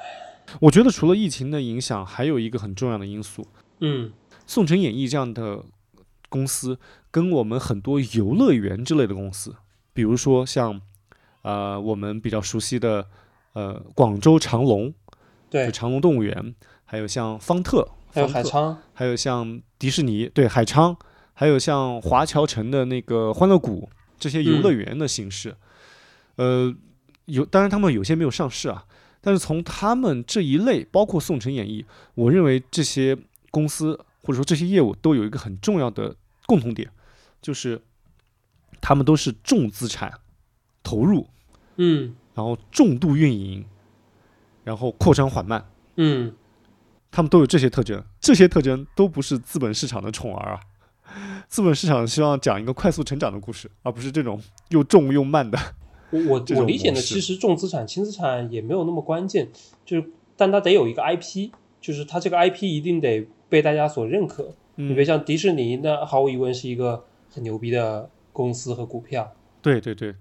我觉得除了疫情的影响，还有一个很重要的因素，嗯，宋城演艺这样的公司跟我们很多游乐园之类的公司，比如说像呃我们比较熟悉的呃广州长隆，对。就，长隆动物园，还有像方特，还有海昌，还有像迪士尼，对海昌，还有像华侨城的那个欢乐谷这些游乐园的形式，呃，有当然他们有些没有上市啊，但是从他们这一类，包括宋城演艺，我认为这些公司或者说这些业务都有一个很重要的共同点，就是他们都是重资产投入，嗯然后重度运营，然后扩张缓慢。嗯，他们都有这些特征，这些特征都不是资本市场的宠儿啊。资本市场希望讲一个快速成长的故事，而不是这种又重又慢的。我我理解的，其实重资产、轻资产也没有那么关键，就是但它得有一个 IP，就是它这个 IP 一定得被大家所认可。你别嗯，像迪士尼，那毫无疑问是一个很牛逼的公司和股票。对对对，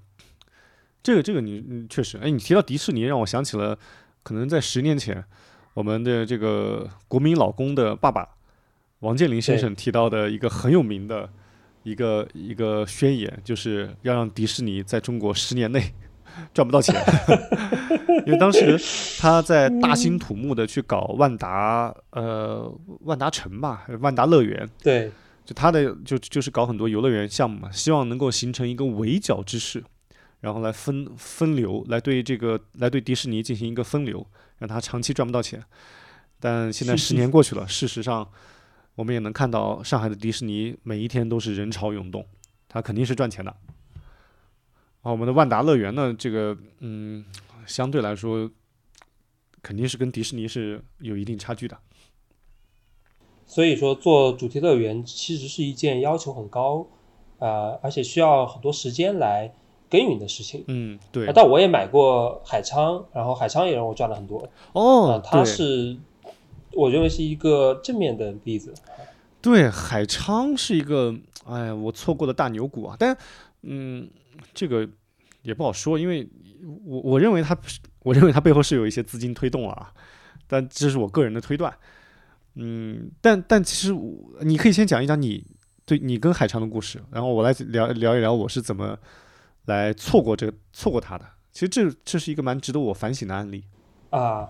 这个这个你你确实，哎，你提到迪士尼，让我想起了可能在十年前，我们的这个国民老公的爸爸王健林先生提到的一个很有名的一个一个宣言，就是要让迪士尼在中国十年内 赚不到钱，因为当时他在大兴土木的去搞万达呃万达城吧，万达乐园，对，就他的就就是搞很多游乐园项目嘛，希望能够形成一个围剿之势，然后来分分流，来对这个来对迪士尼进行一个分流，让他长期赚不到钱。但现在十年过去了，事实上我们也能看到上海的迪士尼每一天都是人潮涌动，它肯定是赚钱的。啊，我们的万达乐园呢，这个嗯，相对来说肯定是跟迪士尼是有一定差距的。所以说，做主题乐园其实是一件要求很高，呃，而且需要很多时间来耕耘的事情。嗯，对啊，。但我也买过海昌，然后海昌也让我赚了很多。哦啊，，它是我认为是一个正面的例子。对，海昌是一个，哎呀，我错过的大牛股啊。但，嗯，这个也不好说，因为我我认为它，我认为它背后是有一些资金推动了啊。但这是我个人的推断。嗯，但但其实我你可以先讲一讲你对你跟海昌的故事，然后我来聊聊一聊我是怎么来错过这个错过它的。其实这这是一个蛮值得我反省的案例。啊，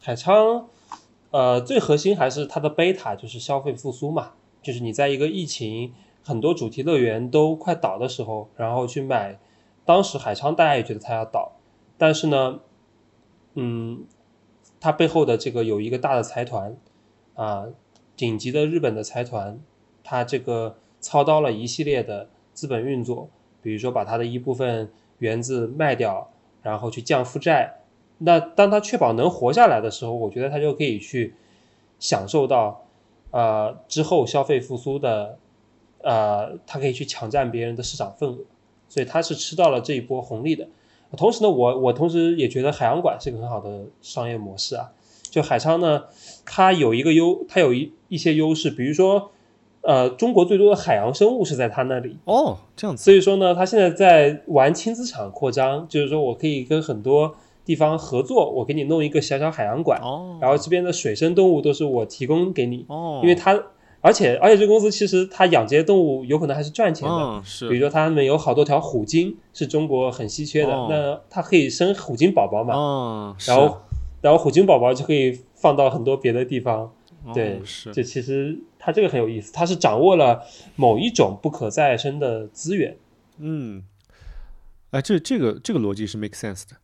海昌，呃，最核心还是它的贝塔，就是消费复苏嘛，就是你在一个疫情很多主题乐园都快倒的时候，然后去买，当时海昌大家也觉得它要倒，但是呢，嗯，它背后的这个有一个大的财团，啊，顶级的日本的财团，它这个操刀了一系列的资本运作，比如说把它的一部分园子卖掉，然后去降负债。那当他确保能活下来的时候，我觉得他就可以去享受到，呃，之后消费复苏的，呃，他可以去抢占别人的市场份额，所以他是吃到了这一波红利的。同时呢，我我同时也觉得海洋馆是个很好的商业模式啊。就海昌呢，它有一个优，它有一一些优势，比如说，呃，中国最多的海洋生物是在它那里，哦，这样子。所以说呢，他现在在玩轻资产扩张，就是说我可以跟很多地方合作，我给你弄一个小小海洋馆，哦，然后这边的水生动物都是我提供给你，哦，因为它，而且而且这个公司其实它养这些动物有可能还是赚钱的，比如说他们有好多条虎鲸是中国很稀缺的，哦。那它可以生虎鲸宝宝嘛，嗯，然后然后虎鲸宝宝就可以放到很多别的地方，是对这其实它这个很有意思，它是掌握了某一种不可再生的资源。嗯，哎，这这个这个逻辑是 make sense 的。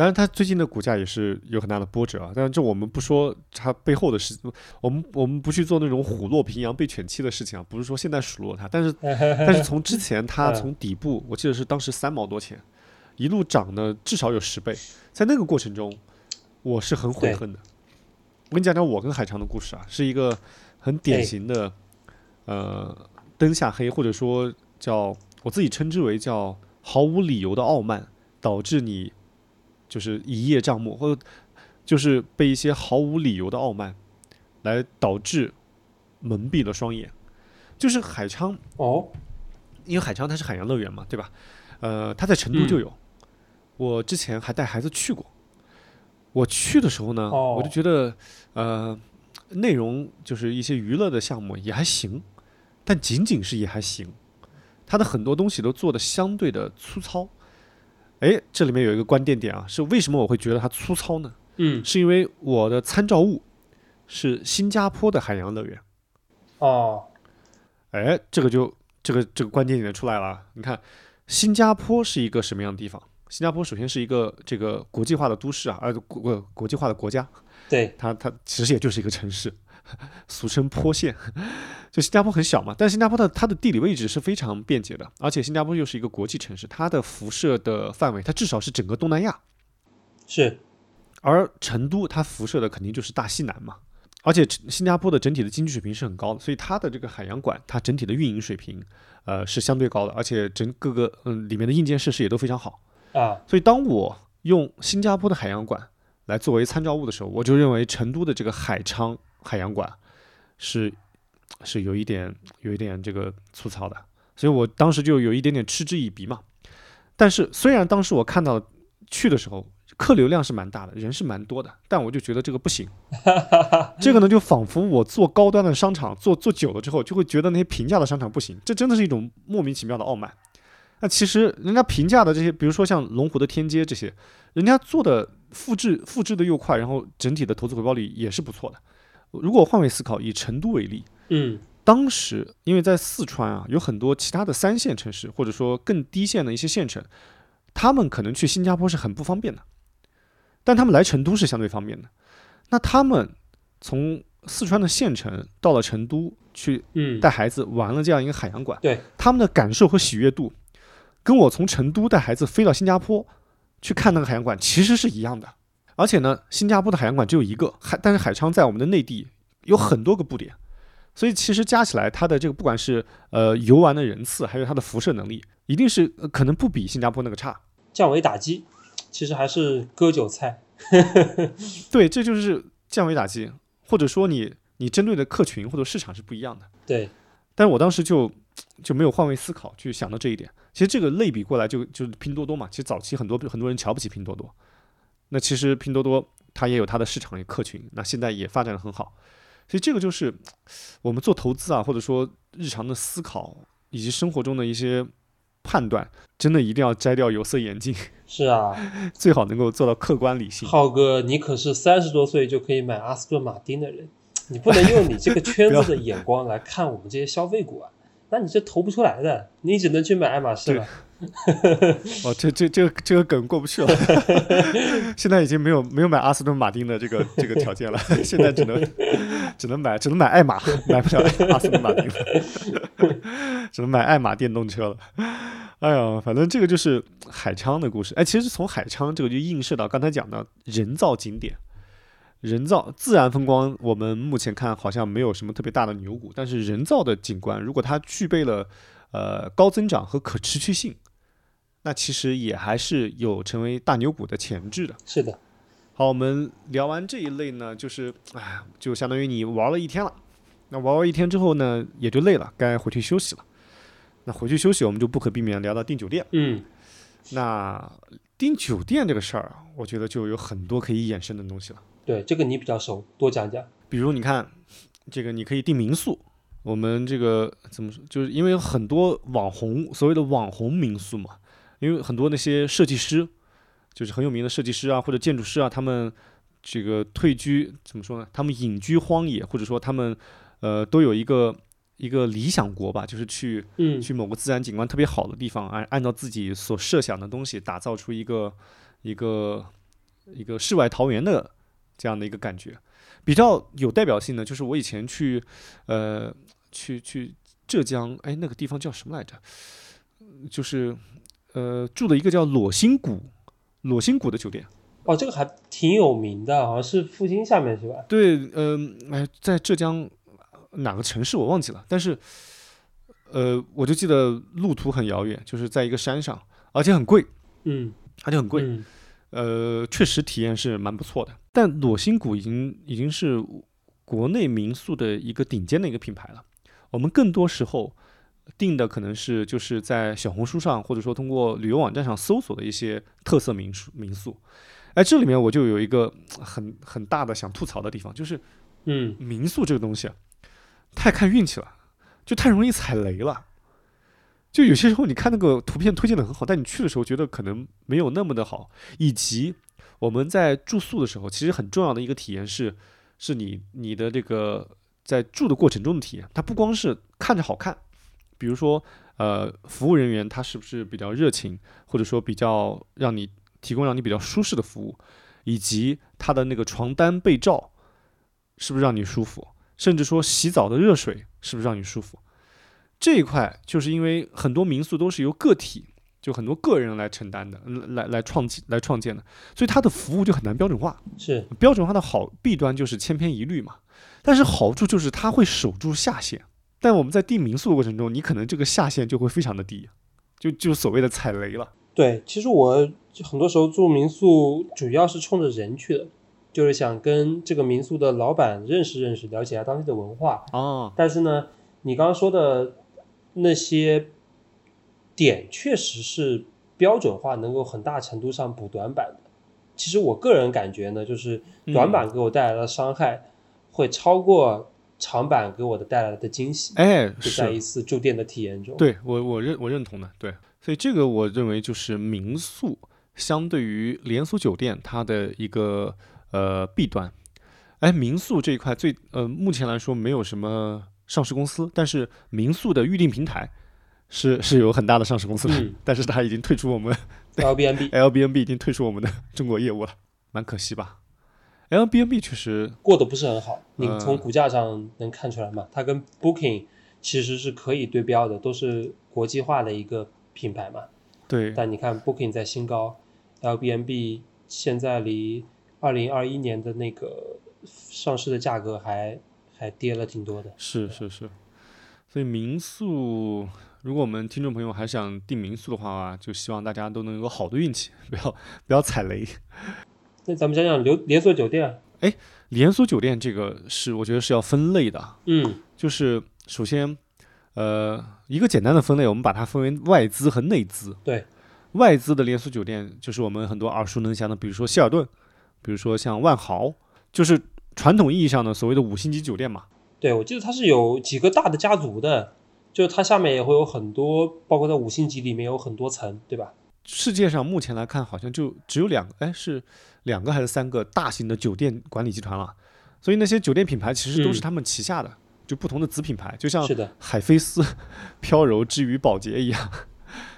当然，它最近的股价也是有很大的波折啊。但是这我们不说它背后的事，我们我们不去做那种虎落平阳被犬欺的事情啊。不是说现在数落它，但是 但是从之前它嗯从底部，我记得是当时三毛多钱，一路涨的至少有十倍。在那个过程中，我是很悔恨的。我跟你讲讲我跟海昌的故事啊，是一个很典哎型的、呃灯下黑，或者说叫我自己称之为叫毫无理由的傲慢，导致你就是一叶障目，或者就是被一些毫无理由的傲慢来导致蒙蔽了双眼。就是海昌，哦，因为海昌它是海洋乐园嘛，对吧？呃，它在成都就有，我之前还带孩子去过。我去的时候呢，哦我就觉得，呃，内容就是一些娱乐的项目也还行，但仅仅是也还行。它的很多东西都做的相对的粗糙。哎，这里面有一个关键点啊，是为什么我会觉得它粗糙呢？嗯，是因为我的参照物是新加坡的海洋乐园。哦，哎，这个就这个这个关键点出来了啊。你看，新加坡是一个什么样的地方？新加坡首先是一个这个国际化的都市啊，呃，国国国际化的国家，对，它它其实也就是一个城市，俗称坡县。就新加坡很小嘛，但新加坡的它的地理位置是非常便捷的，而且新加坡又是一个国际城市，它的辐射的范围，它至少是整个东南亚。是，而成都它辐射的肯定就是大西南嘛，而且新加坡的整体的经济水平是很高的，所以它的这个海洋馆，它整体的运营水平，呃是相对高的，而且整各个嗯里面的硬件设施也都非常好。啊，所以当我用新加坡的海洋馆来作为参照物的时候，我就认为成都的这个海昌海洋馆是是有一点有一点这个粗糙的，所以我当时就有一点点嗤之以鼻嘛。但是虽然当时我看到去的时候客流量是蛮大的，人是蛮多的，但我就觉得这个不行。这个呢，就仿佛我做高端的商场做做久了之后，就会觉得那些平价的商场不行，这真的是一种莫名其妙的傲慢。那其实人家平价的这些，比如说像龙湖的天街这些，人家做的复制复制的又快，然后整体的投资回报率也是不错的。如果换位思考，以成都为例，嗯，当时因为在四川啊，有很多其他的三线城市，或者说更低线的一些县城，他们可能去新加坡是很不方便的，但他们来成都是相对方便的。那他们从四川的县城到了成都去嗯，带孩子玩了这样一个海洋馆，对，他们的感受和喜悦度，跟我从成都带孩子飞到新加坡去看那个海洋馆其实是一样的。而且呢，新加坡的海洋馆只有一个，海但是海昌在我们的内地有很多个布点，所以其实加起来它的这个不管是呃游玩的人次，还有它的辐射能力，一定是、呃可能不比新加坡那个差。降维打击，其实还是割韭菜。对，这就是降维打击，或者说你你针对的客群或者市场是不一样的。对，但是我当时就就没有换位思考去想到这一点。其实这个类比过来就就是拼多多嘛，其实早期很多很多人瞧不起拼多多，那其实拼多多它也有它的市场与客群，那现在也发展的很好。所以这个就是我们做投资啊，或者说日常的思考以及生活中的一些判断，真的一定要摘掉有色眼镜，是啊，最好能够做到客观理性。浩哥，你可是三十多岁就可以买阿斯顿马丁的人，你不能用你这个圈子的眼光来看我们这些消费股啊，那你这投不出来的，你只能去买爱马仕了。哦，这这这个这个梗过不去了，现在已经没有没有买阿斯顿马丁的这个这个条件了，现在只能只能买只能买爱玛，买不了阿斯顿马丁了，只能买爱玛电动车了。哎呀，反正这个就是海昌的故事。哎，其实从海昌这个就映射到刚才讲的人造景点。人造自然风光，我们目前看好像没有什么特别大的牛股，但是人造的景观，如果它具备了呃高增长和可持续性，那其实也还是有成为大牛股的潜质的。是的，好，我们聊完这一类呢，就是哎，就相当于你玩了一天了。那玩完一天之后呢，也就累了，该回去休息了。那回去休息，我们就不可避免聊到订酒店。嗯，那订酒店这个事儿啊，我觉得就有很多可以衍生的东西了。对，这个你比较熟，多讲讲。比如你看，这个你可以订民宿。我们这个怎么说？就是因为有很多网红，所谓的网红民宿嘛，因为很多那些设计师，就是很有名的设计师啊，或者建筑师啊，他们这个退居怎么说呢？他们隐居荒野，或者说他们呃都有一个一个理想国吧，就是去嗯，去某个自然景观特别好的地方，按按照自己所设想的东西，打造出一个一个一个世外桃源的这样的一个感觉。比较有代表性的就是我以前去，呃，去去浙江，哎，那个地方叫什么来着？就是呃住的一个叫裸心谷，裸心谷的酒店。哦，这个还挺有名的，好像是复兴下面是吧？对，嗯、哎，在浙江哪个城市我忘记了，但是呃，我就记得路途很遥远，就是在一个山上，而且很贵，嗯，而且很贵。嗯呃，确实体验是蛮不错的。但裸心谷已经已经是国内民宿的一个顶尖的一个品牌了。我们更多时候订的可能是就是在小红书上，或者说通过旅游网站上搜索的一些特色民宿民宿。哎，这里面我就有一个很很大的想吐槽的地方，就是嗯，民宿这个东西啊，太看运气了，就太容易踩雷了。就有些时候你看那个图片推荐的很好，但你去的时候觉得可能没有那么的好，以及我们在住宿的时候，其实很重要的一个体验是，是你你的这个在住的过程中的体验，它不光是看着好看，比如说呃服务人员他是不是比较热情，或者说比较让你提供让你比较舒适的服务，以及他的那个床单被罩是不是让你舒服，甚至说洗澡的热水是不是让你舒服。这一块就是因为很多民宿都是由个体，就很多个人来承担的，嗯来来创建来创建的，所以它的服务就很难标准化。是标准化的好弊端就是千篇一律嘛，但是好处就是它会守住下限。但我们在订民宿的过程中，你可能这个下限就会非常的低，就就所谓的踩雷了。对，其实我很多时候住民宿主要是冲着人去的，就是想跟这个民宿的老板认识认识，了解一下当地的文化。哦，但是呢，你刚刚说的那些点确实是标准化，能够很大程度上补短板的。其实我个人感觉呢，就是短板给我带来的伤害会超过长板给我的带来的惊喜。哎，是在一次住店的体验中，对我我认我认同的，对，所以这个我认为就是民宿相对于连锁酒店它的一个呃弊端。哎，民宿这一块最呃目前来说没有什么上市公司，但是民宿的预订平台是是有很大的上市公司的，嗯。但是它已经退出我们 Airbnb Airbnb 已经退出我们的中国业务了，蛮可惜吧？Airbnb 确实过得不是很好，你嗯从股价上能看出来嘛？它跟 Booking 其实是可以对标的，都是国际化的一个品牌嘛。对但你看 Booking 在新高，Airbnb 现在离二零二一年的那个上市的价格还还跌了挺多的。是是是，所以民宿，如果我们听众朋友还想订民宿的话，就希望大家都能有好的运气，不要不要踩雷。那咱们讲讲连连锁酒店。哎连锁酒店这个是我觉得是要分类的，嗯就是首先，呃，一个简单的分类，我们把它分为外资和内资。对，外资的连锁酒店就是我们很多耳熟能详的，比如说希尔顿，比如说像万豪，就是传统意义上的所谓的五星级酒店嘛。对，我记得它是有几个大的家族的，就是它下面也会有很多，包括在五星级里面有很多层，对吧？世界上目前来看，好像就只有两个，哎，是两个还是三个大型的酒店管理集团了。所以那些酒店品牌其实都是嗯。他们旗下的，就不同的子品牌，就像，海飞丝、飘柔、之于宝洁一样，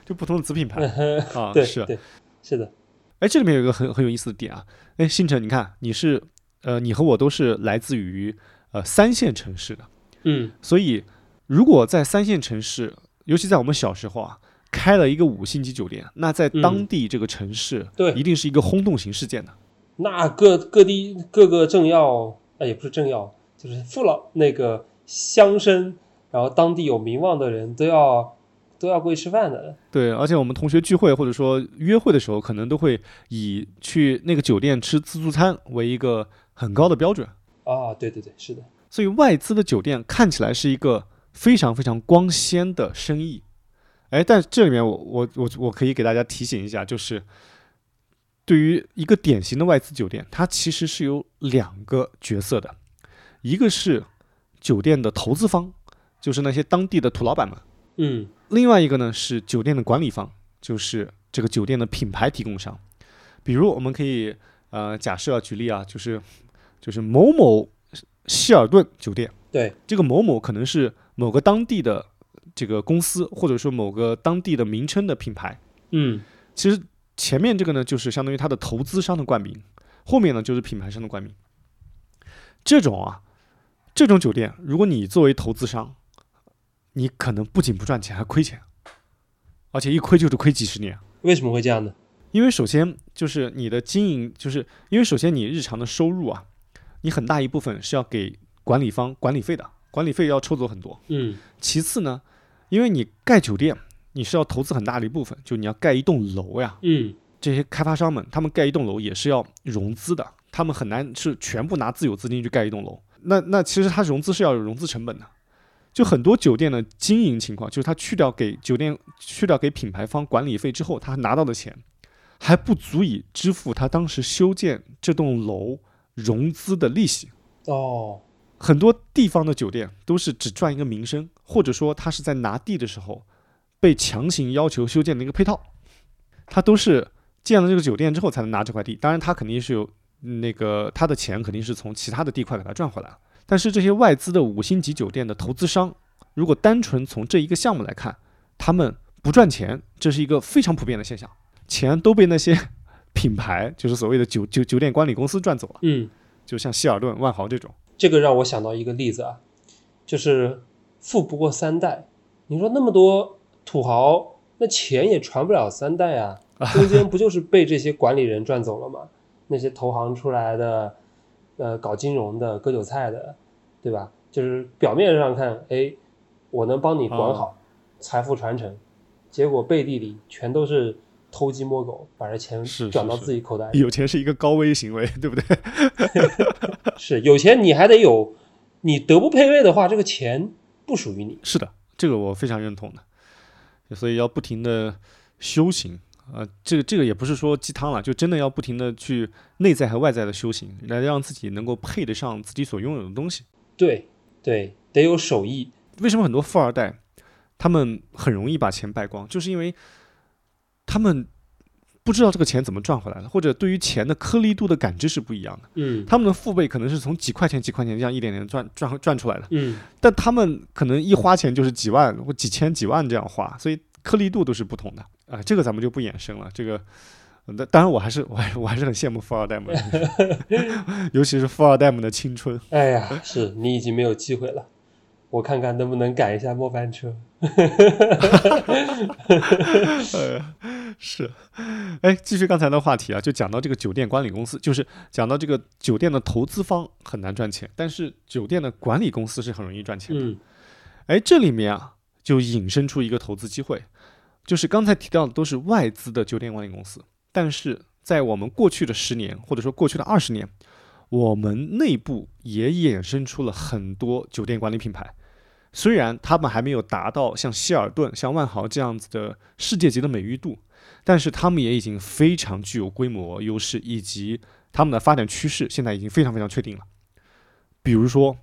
就不同的子品牌 啊。对是，是的，哎，这里面有一个很很有意思的点啊，哎，星辰，你看你是呃，你和我都是来自于呃三线城市的，嗯。所以如果在三线城市，尤其在我们小时候啊，开了一个五星级酒店，那在当嗯地这个城市，对一定是一个轰动型事件的。那各各地各个政要，啊，也不是政要，就是父老那个乡绅，然后当地有名望的人都要都要过去吃饭的。对，而且我们同学聚会或者说约会的时候，可能都会以去那个酒店吃自助餐为一个很高的标准。啊，对对对，是的，所以外资的酒店看起来是一个非常非常光鲜的生意，哎，但这里面我我我我可以给大家提醒一下，就是对于一个典型的外资酒店，它其实是有两个角色的，一个是酒店的投资方，就是那些当地的土老板们；嗯另外一个呢是酒店的管理方，就是这个酒店的品牌提供商。比如我们可以呃假设啊举例啊，就是就是某某希尔顿酒店。对，这个某某可能是某个当地的这个公司，或者说某个当地的名称的品牌。嗯其实前面这个呢，就是相当于它的投资商的冠名，后面呢就是品牌商的冠名。这种啊，这种酒店，如果你作为投资商，你可能不仅不赚钱，还亏钱，而且一亏就是亏几十年。为什么会这样呢？因为首先就是你的经营，就是因为首先你日常的收入啊，你很大一部分是要给管理方管理费的，管理费要抽走很多。嗯其次呢，因为你盖酒店，你是要投资很大的一部分，就你要盖一栋楼呀。嗯这些开发商们，他们盖一栋楼也是要融资的，他们很难是全部拿自有资金去盖一栋楼。那那其实它融资是要有融资成本的。就很多酒店的经营情况，就是他去掉给酒店去掉给品牌方管理费之后，他拿到的钱还不足以支付他当时修建这栋楼融资的利息。哦很多地方的酒店都是只赚一个名声，或者说他是在拿地的时候被强行要求修建的一个配套，他都是建了这个酒店之后才能拿这块地。当然，他肯定是有嗯那个他的钱肯定是从其他的地块给他赚回来了。但是这些外资的五星级酒店的投资商，如果单纯从这一个项目来看，他们不赚钱，这是一个非常普遍的现象，钱都被那些品牌，就是所谓的酒酒酒店管理公司赚走了，嗯，就像希尔顿、万豪这种。这个让我想到一个例子啊，就是富不过三代。你说那么多土豪，那钱也传不了三代啊，中间不就是被这些管理人赚走了吗？那些投行出来的，呃，搞金融的、割韭菜的，对吧？就是表面上看，哎，我能帮你管好财富传承，结果背地里全都是偷鸡摸狗，把这钱是是转到自己口袋里。有钱是一个高危行为，对不对？是有钱你还得有，你德不配位的话，这个钱不属于你。是的，这个我非常认同的。所以要不停的修行啊、呃这个这个也不是说鸡汤了，就真的要不停的去内在和外在的修行，来让自己能够配得上自己所拥有的东西。对对，得有手艺。为什么很多富二代他们很容易把钱败光，就是因为他们不知道这个钱怎么赚回来的，或者对于钱的颗粒度的感知是不一样的。嗯他们的父辈可能是从几块钱、几块钱这样一点点赚赚赚出来的。嗯，但他们可能一花钱就是几万或几千几万这样花，所以颗粒度都是不同的啊、这个咱们就不衍生了。这个，呃当当然我还是我还我还是很羡慕富二代们，尤其是富二代们的青春。哎呀，是你已经没有机会了。我看看能不能改一下末班车。呃，是，哎，继续刚才的话题啊，就讲到这个酒店管理公司，就是讲到这个酒店的投资方很难赚钱，但是酒店的管理公司是很容易赚钱的。嗯哎，这里面啊，就引申出一个投资机会，就是刚才提到的都是外资的酒店管理公司，但是在我们过去的十年，或者说过去的二十年，我们内部也衍生出了很多酒店管理品牌。虽然他们还没有达到像希尔顿、像万豪这样子的世界级的美誉度，但是他们也已经非常具有规模优势，以及他们的发展趋势现在已经非常非常确定了。比如说，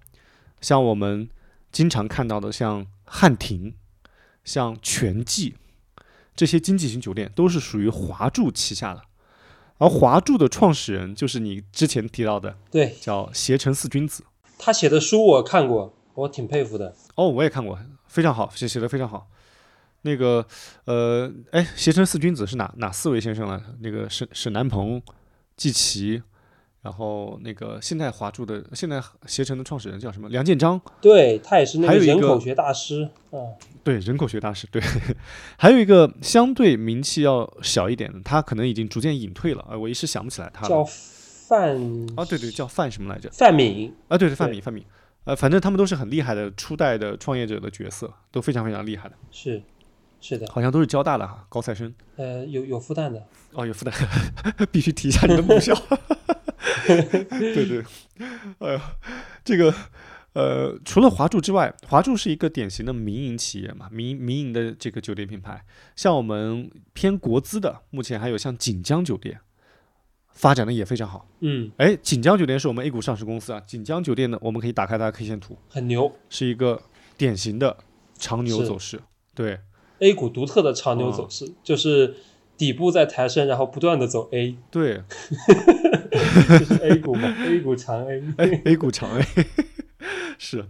像我们经常看到的，像汉庭、像全季这些经济型酒店，都是属于华住旗下的。而华住的创始人就是你之前提到的，对叫携程四君子。他写的书我看过，我挺佩服的。哦，我也看过，非常好，写写的非常好。那个，呃，哎，携程四君子是哪哪四位先生呢？那个沈沈南鹏、季琦，然后那个现代华住的现代携程的创始人叫什么？梁建章，对他也是那个人口学大师。嗯，对，人口学大师，对。还有一个相对名气要小一点的，他可能已经逐渐隐退了，啊，我一时想不起来他叫。范啊，对对，叫范什么来着？范敏。啊，对对，范敏，范敏。呃，反正他们都是很厉害的初代的创业者的角色，都非常非常厉害的，是是的，好像都是交大的哈，高材生。呃，有有复旦的。哦，有复旦，必须提一下你的母校。对对，哎呀，这个呃，除了华住之外，华住是一个典型的民营企业嘛，民民营的这个酒店品牌。像我们偏国资的，目前还有像锦江酒店，发展的也非常好。嗯，哎，锦江酒店是我们 A 股上市公司啊。锦江酒店呢，我们可以打开它的 K 线图，很牛是一个典型的长牛走势。对，，A 股独特的长牛哦走势，就是底部在抬升，然后不断的走 A，对，这是 A 股嘛，A 股长 A。哎，A 股长 A 是，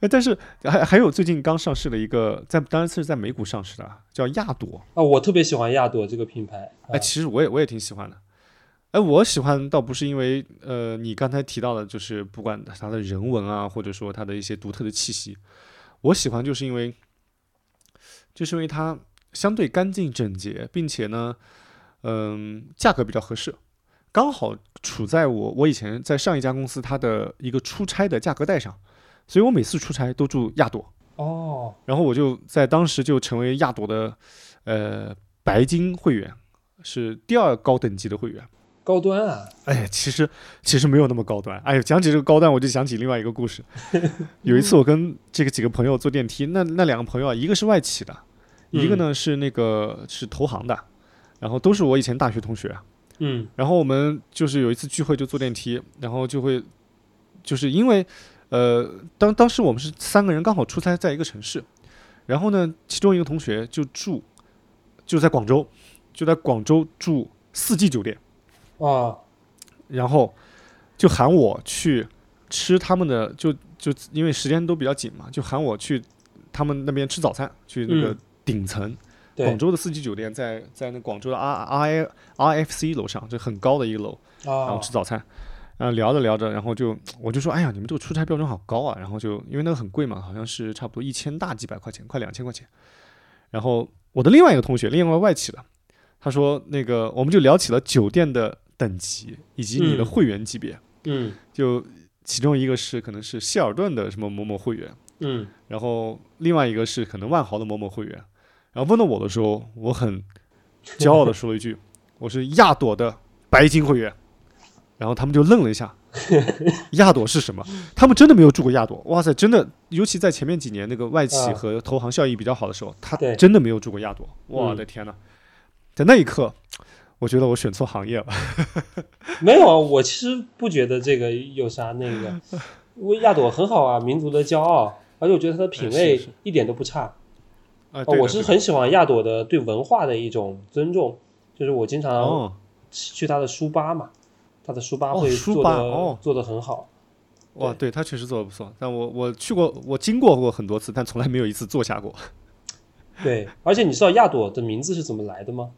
哎，但是还还有最近刚上市的一个，在当然是在美股上市的啊，叫亚朵。啊，我特别喜欢亚朵这个品牌。啊哎，其实我也我也挺喜欢的。哎，我喜欢倒不是因为呃你刚才提到的，就是不管它的人文啊，或者说它的一些独特的气息，我喜欢就是因为，就是因为它相对干净整洁，并且呢，嗯、价格比较合适，刚好处在我我以前在上一家公司它的一个出差的价格带上，所以我每次出差都住亚朵。哦，然后我就在当时就成为亚朵的呃白金会员，是第二高等级的会员。高端啊，哎，其实其实没有那么高端。哎呦，讲起这个高端，我就想起另外一个故事。有一次我跟这个几个朋友坐电梯，那那两个朋友啊，一个是外企的，一个呢是那个是投行的，然后都是我以前大学同学。嗯然后我们就是有一次聚会就坐电梯，然后就会就是因为呃当当时我们是三个人刚好出差在一个城市，然后呢其中一个同学就住就在广州，就在广州住四季酒店，啊，然后就喊我去吃他们的，就就因为时间都比较紧嘛，就喊我去他们那边吃早餐，去那个嗯顶层。对广州的四季酒店在在那广州的 R R I R F C 楼上，这很高的一个楼，然后啊吃早餐，然后聊着聊着，然后就我就说，哎呀，你们这个出差标准好高啊！然后就因为那个很贵嘛，好像是差不多一千大几百块钱，快两千块钱。然后我的另外一个同学，另外外企的，他说那个我们就聊起了酒店的等级以及你的嗯会员级别，嗯就其中一个是可能是希尔顿的什么某某会员，嗯，然后另外一个是可能万豪的某某会员。然后问到我的时候，我很骄傲的说了一句：“我是亚朵的白金会员。”然后他们就愣了一下，亚朵是什么？他们真的没有住过亚朵。哇塞，真的，尤其在前面几年那个外企啊和投行效益比较好的时候，他真的没有住过亚朵。我嗯的天呐，在那一刻，我觉得我选错行业了。没有啊，我其实不觉得这个有啥那个，因为亚朵很好啊，民族的骄傲，而且我觉得它的品哎味一点都不差。我是很喜欢亚朵的对文化的一种尊重，就是我经常哦，去他的书吧嘛，他的书吧哦会做的、哦做的很好。哇，对他确实做的不错。但我我去过，我经过过很多次，但从来没有一次坐下过。对，而且你知道亚朵的名字是怎么来的吗？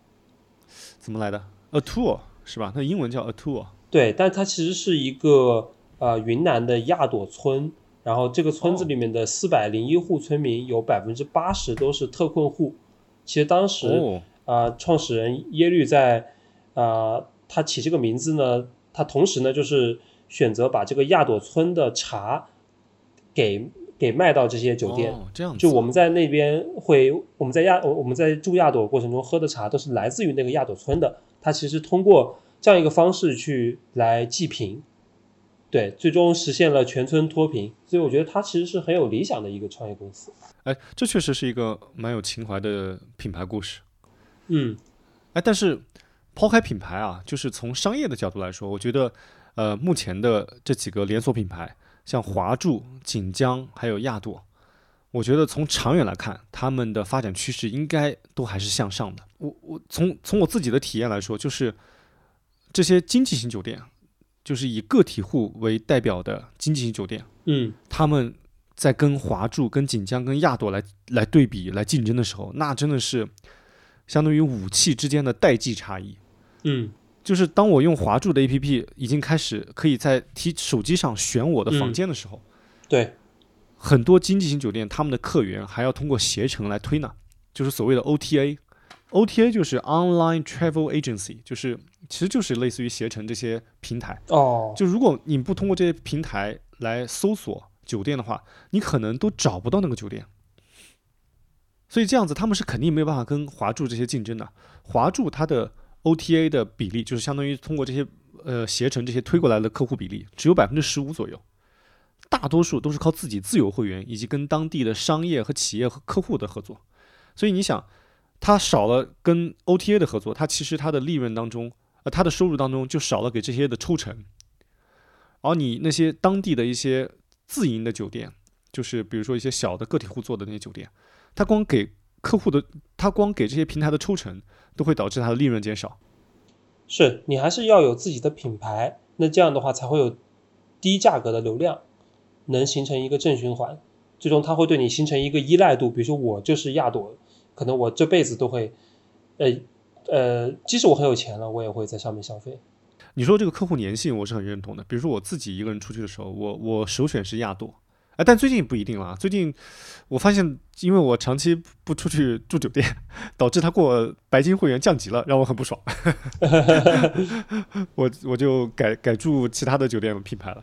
怎么来的？A tour 是吧？它英文叫 A tour。对，但它其实是一个呃云南的亚朵村，然后这个村子里面的四百零一户村民有百分之八十都是特困户。其实当时、哦，啊、创始人耶律在啊、他起这个名字呢，他同时呢就是选择把这个亚朵村的茶给给卖到这些酒店。哦、这样子，就我们在那边会，我们在亚我我们在住亚朵过程中喝的茶都是来自于那个亚朵村的，它其实通过这样一个方式去来济贫，对，最终实现了全村脱贫，所以我觉得它其实是很有理想的一个创业公司。哎，这确实是一个蛮有情怀的品牌故事。嗯哎，但是抛开品牌啊，就是从商业的角度来说，我觉得，呃，目前的这几个连锁品牌，像华住、锦江还有亚朵，我觉得从长远来看，他们的发展趋势应该都还是向上的。我我从从我自己的体验来说，就是这些经济型酒店，就是以个体户为代表的经济型酒店，嗯他们在跟华住、跟锦江、跟亚朵来来对比、来竞争的时候，那真的是相当于武器之间的代际差异。嗯就是当我用华住的 APP 已经开始可以在提手机上选我的房间的时候，对，很多经济型酒店他们的客源还要通过携程来推呢，就是所谓的 OTA。OTA 就是 Online Travel Agency，就是其实就是类似于携程这些平台。哦，就如果你不通过这些平台来搜索酒店的话，你可能都找不到那个酒店。所以这样子，他们是肯定没有办法跟华住这些竞争的。华住它的 OTA 的比例，就是相当于通过这些呃携程这些推过来的客户比例，只有百分之十五左右，大多数都是靠自己自有会员以及跟当地的商业和企业和客户的合作。所以你想，它少了跟 OTA 的合作，它其实它的利润当中，呃，它的收入当中就少了给这些的抽成。而你那些当地的一些自营的酒店，就是比如说一些小的个体户做的那些酒店，它光给客户的，它光给这些平台的抽成，都会导致它的利润减少。是你还是要有自己的品牌，那这样的话才会有低价格的流量，能形成一个正循环，最终它会对你形成一个依赖度。比如说我就是亚朵，可能我这辈子都会，呃呃，即使我很有钱了，我也会在上面消费。你说这个客户粘性，我是很认同的。比如说我自己一个人出去的时候，我我首选是亚朵，哎，但最近不一定了啊。最近我发现，因为我长期不出去住酒店，导致他给我白金会员降级了，让我很不爽。我我就改改住其他的酒店品牌了。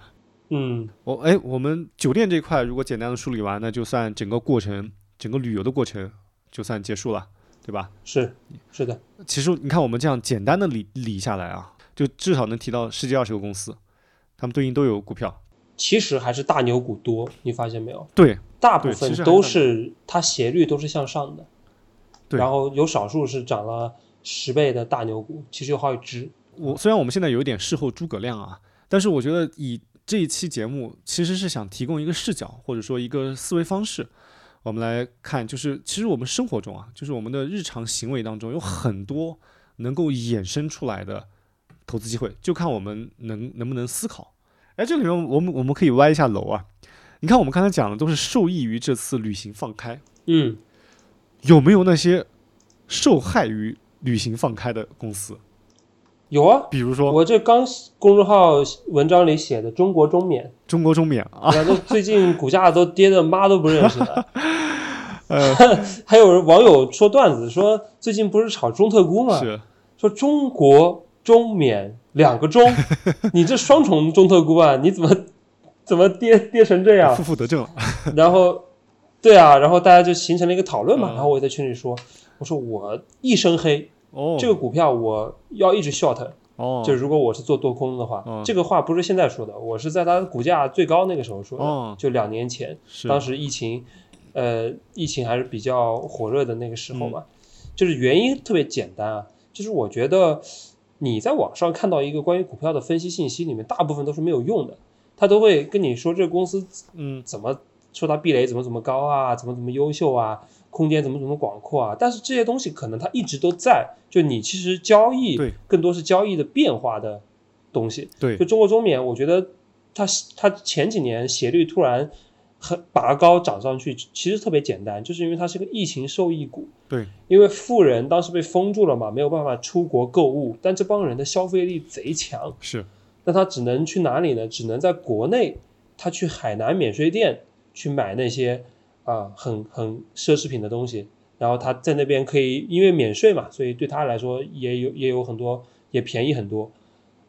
嗯我哎，我们酒店这块如果简单的梳理完，那就算整个过程，整个旅游的过程就算结束了，对吧？是是的，其实你看我们这样简单的理理下来啊，就至少能提到十几二十个公司，他们对应都有股票。其实还是大牛股多，你发现没有？对大部分都是它斜率都是向上的，对然后有少数是涨了十倍的大牛股，其实有好几只。我虽然我们现在有一点事后诸葛亮啊，但是我觉得以这一期节目其实是想提供一个视角，或者说一个思维方式，我们来看，就是其实我们生活中啊，就是我们的日常行为当中有很多能够衍生出来的投资机会，就看我们能能不能思考。哎，这里面我们我们可以歪一下楼啊，你看我们刚才讲的都是受益于这次旅行放开，嗯，有没有那些受害于旅行放开的公司？有啊，比如说我这刚公众号文章里写的中国中免，中国中免啊，最近股价都跌的妈都不认识了。呃，还有网友说段子说，最近不是炒中特估吗？是说中国中免两个中，你这双重中特估啊，你怎么怎么跌跌成这样负？负得正了。然后，对啊，然后大家就形成了一个讨论嘛。嗯然后我也在群里说，我说我一身黑，哦，这个股票我要一直 short，哦，就如果我是做多空的话，嗯这个话不是现在说的，我是在它股价最高那个时候说的，哦就两年前，当时疫情，呃，疫情还是比较火热的那个时候嗯嘛，就是原因特别简单啊，就是我觉得你在网上看到一个关于股票的分析信息里面，大部分都是没有用的，他都会跟你说这个公司嗯怎么说它壁垒怎么怎么高啊，怎么怎么优秀啊，空间怎么怎么广阔啊，但是这些东西可能它一直都在，就你其实交易对更多是交易的变化的东西。对就中国中免，我觉得它它前几年斜率突然很拔高涨上去，其实特别简单，就是因为它是个疫情受益股。对，因为富人当时被封住了嘛，没有办法出国购物，但这帮人的消费力贼强，是那他只能去哪里呢？只能在国内，他去海南免税店去买那些啊、很很奢侈品的东西，然后他在那边可以因为免税嘛，所以对他来说也有也有很多也便宜很多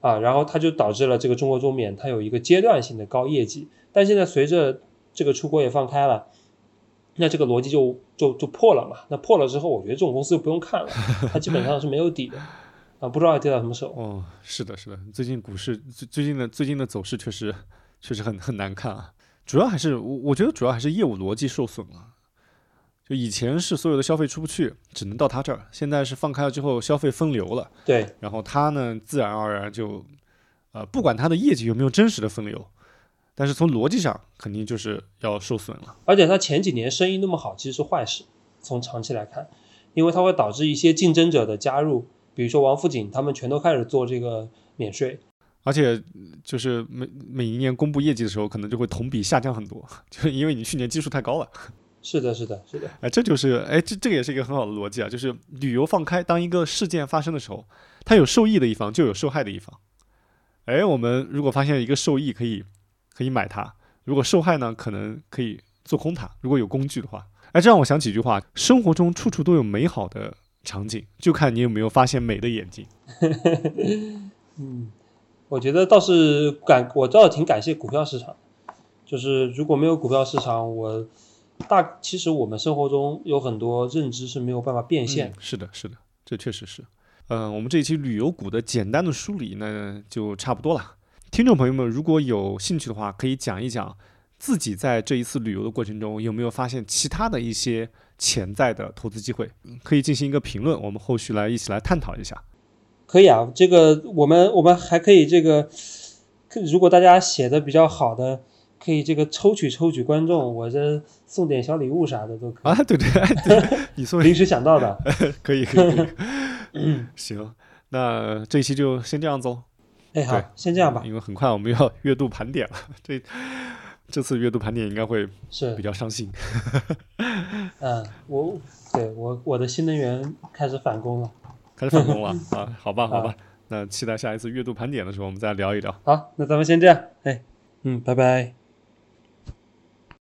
啊，然后他就导致了这个中国中免它有一个阶段性的高业绩，但现在随着这个出国也放开了，那这个逻辑就就就破了嘛，那破了之后，我觉得这种公司就不用看了，它基本上是没有底的。啊，不知道要跌到什么时候。哦，是的，是的，最近股市最最近的最近的走势确实确实很很难看啊，主要还是我我觉得主要还是业务逻辑受损了。就以前是所有的消费出不去，只能到他这儿，现在是放开了之后消费分流了，对，然后他呢自然而然就，呃，不管他的业绩有没有真实的分流，但是从逻辑上肯定就是要受损了。而且它前几年生意那么好，其实是坏事，从长期来看，因为它会导致一些竞争者的加入，比如说王府井，他们全都开始做这个免税，而且就是每每一年公布业绩的时候，可能就会同比下降很多，就是因为你去年基数太高了。是的，是的，是的，哎，这就是哎，这这个也是一个很好的逻辑啊，就是旅游放开，当一个事件发生的时候，它有受益的一方，就有受害的一方。哎，我们如果发现一个受益，可以可以买它；如果受害呢，可能可以做空它。如果有工具的话，哎，这让我想起一句话：生活中处处都有美好的场景，就看你有没有发现美的眼睛。嗯，我觉得倒是感，我倒是挺感谢股票市场，就是如果没有股票市场，我。大其实我们生活中有很多认知是没有办法变现。是的，是的，这确实是。嗯，我们这一期旅游股的简单的梳理呢，就差不多了。听众朋友们，如果有兴趣的话，可以讲一讲自己在这一次旅游的过程中有没有发现其他的一些潜在的投资机会，可以进行一个评论，我们后续来一起来探讨一下。可以啊，这个我们我们还可以这个，如果大家写的比较好的。可以这个抽取抽取观众，我这送点小礼物啥的都可以啊，对对对，你送临时想到的，可以可以，嗯，行，那这一期就先这样子哦。哎，好，先这样吧，因为很快我们要 月度盘点了，这这次月度盘点应该会是比较伤心。嗯，我对我我的新能源开始返工了，开始返工了 啊，好吧好吧，那期待下一次月度盘点的时候我们再聊一聊。好，那咱们先这样，哎，嗯，拜拜。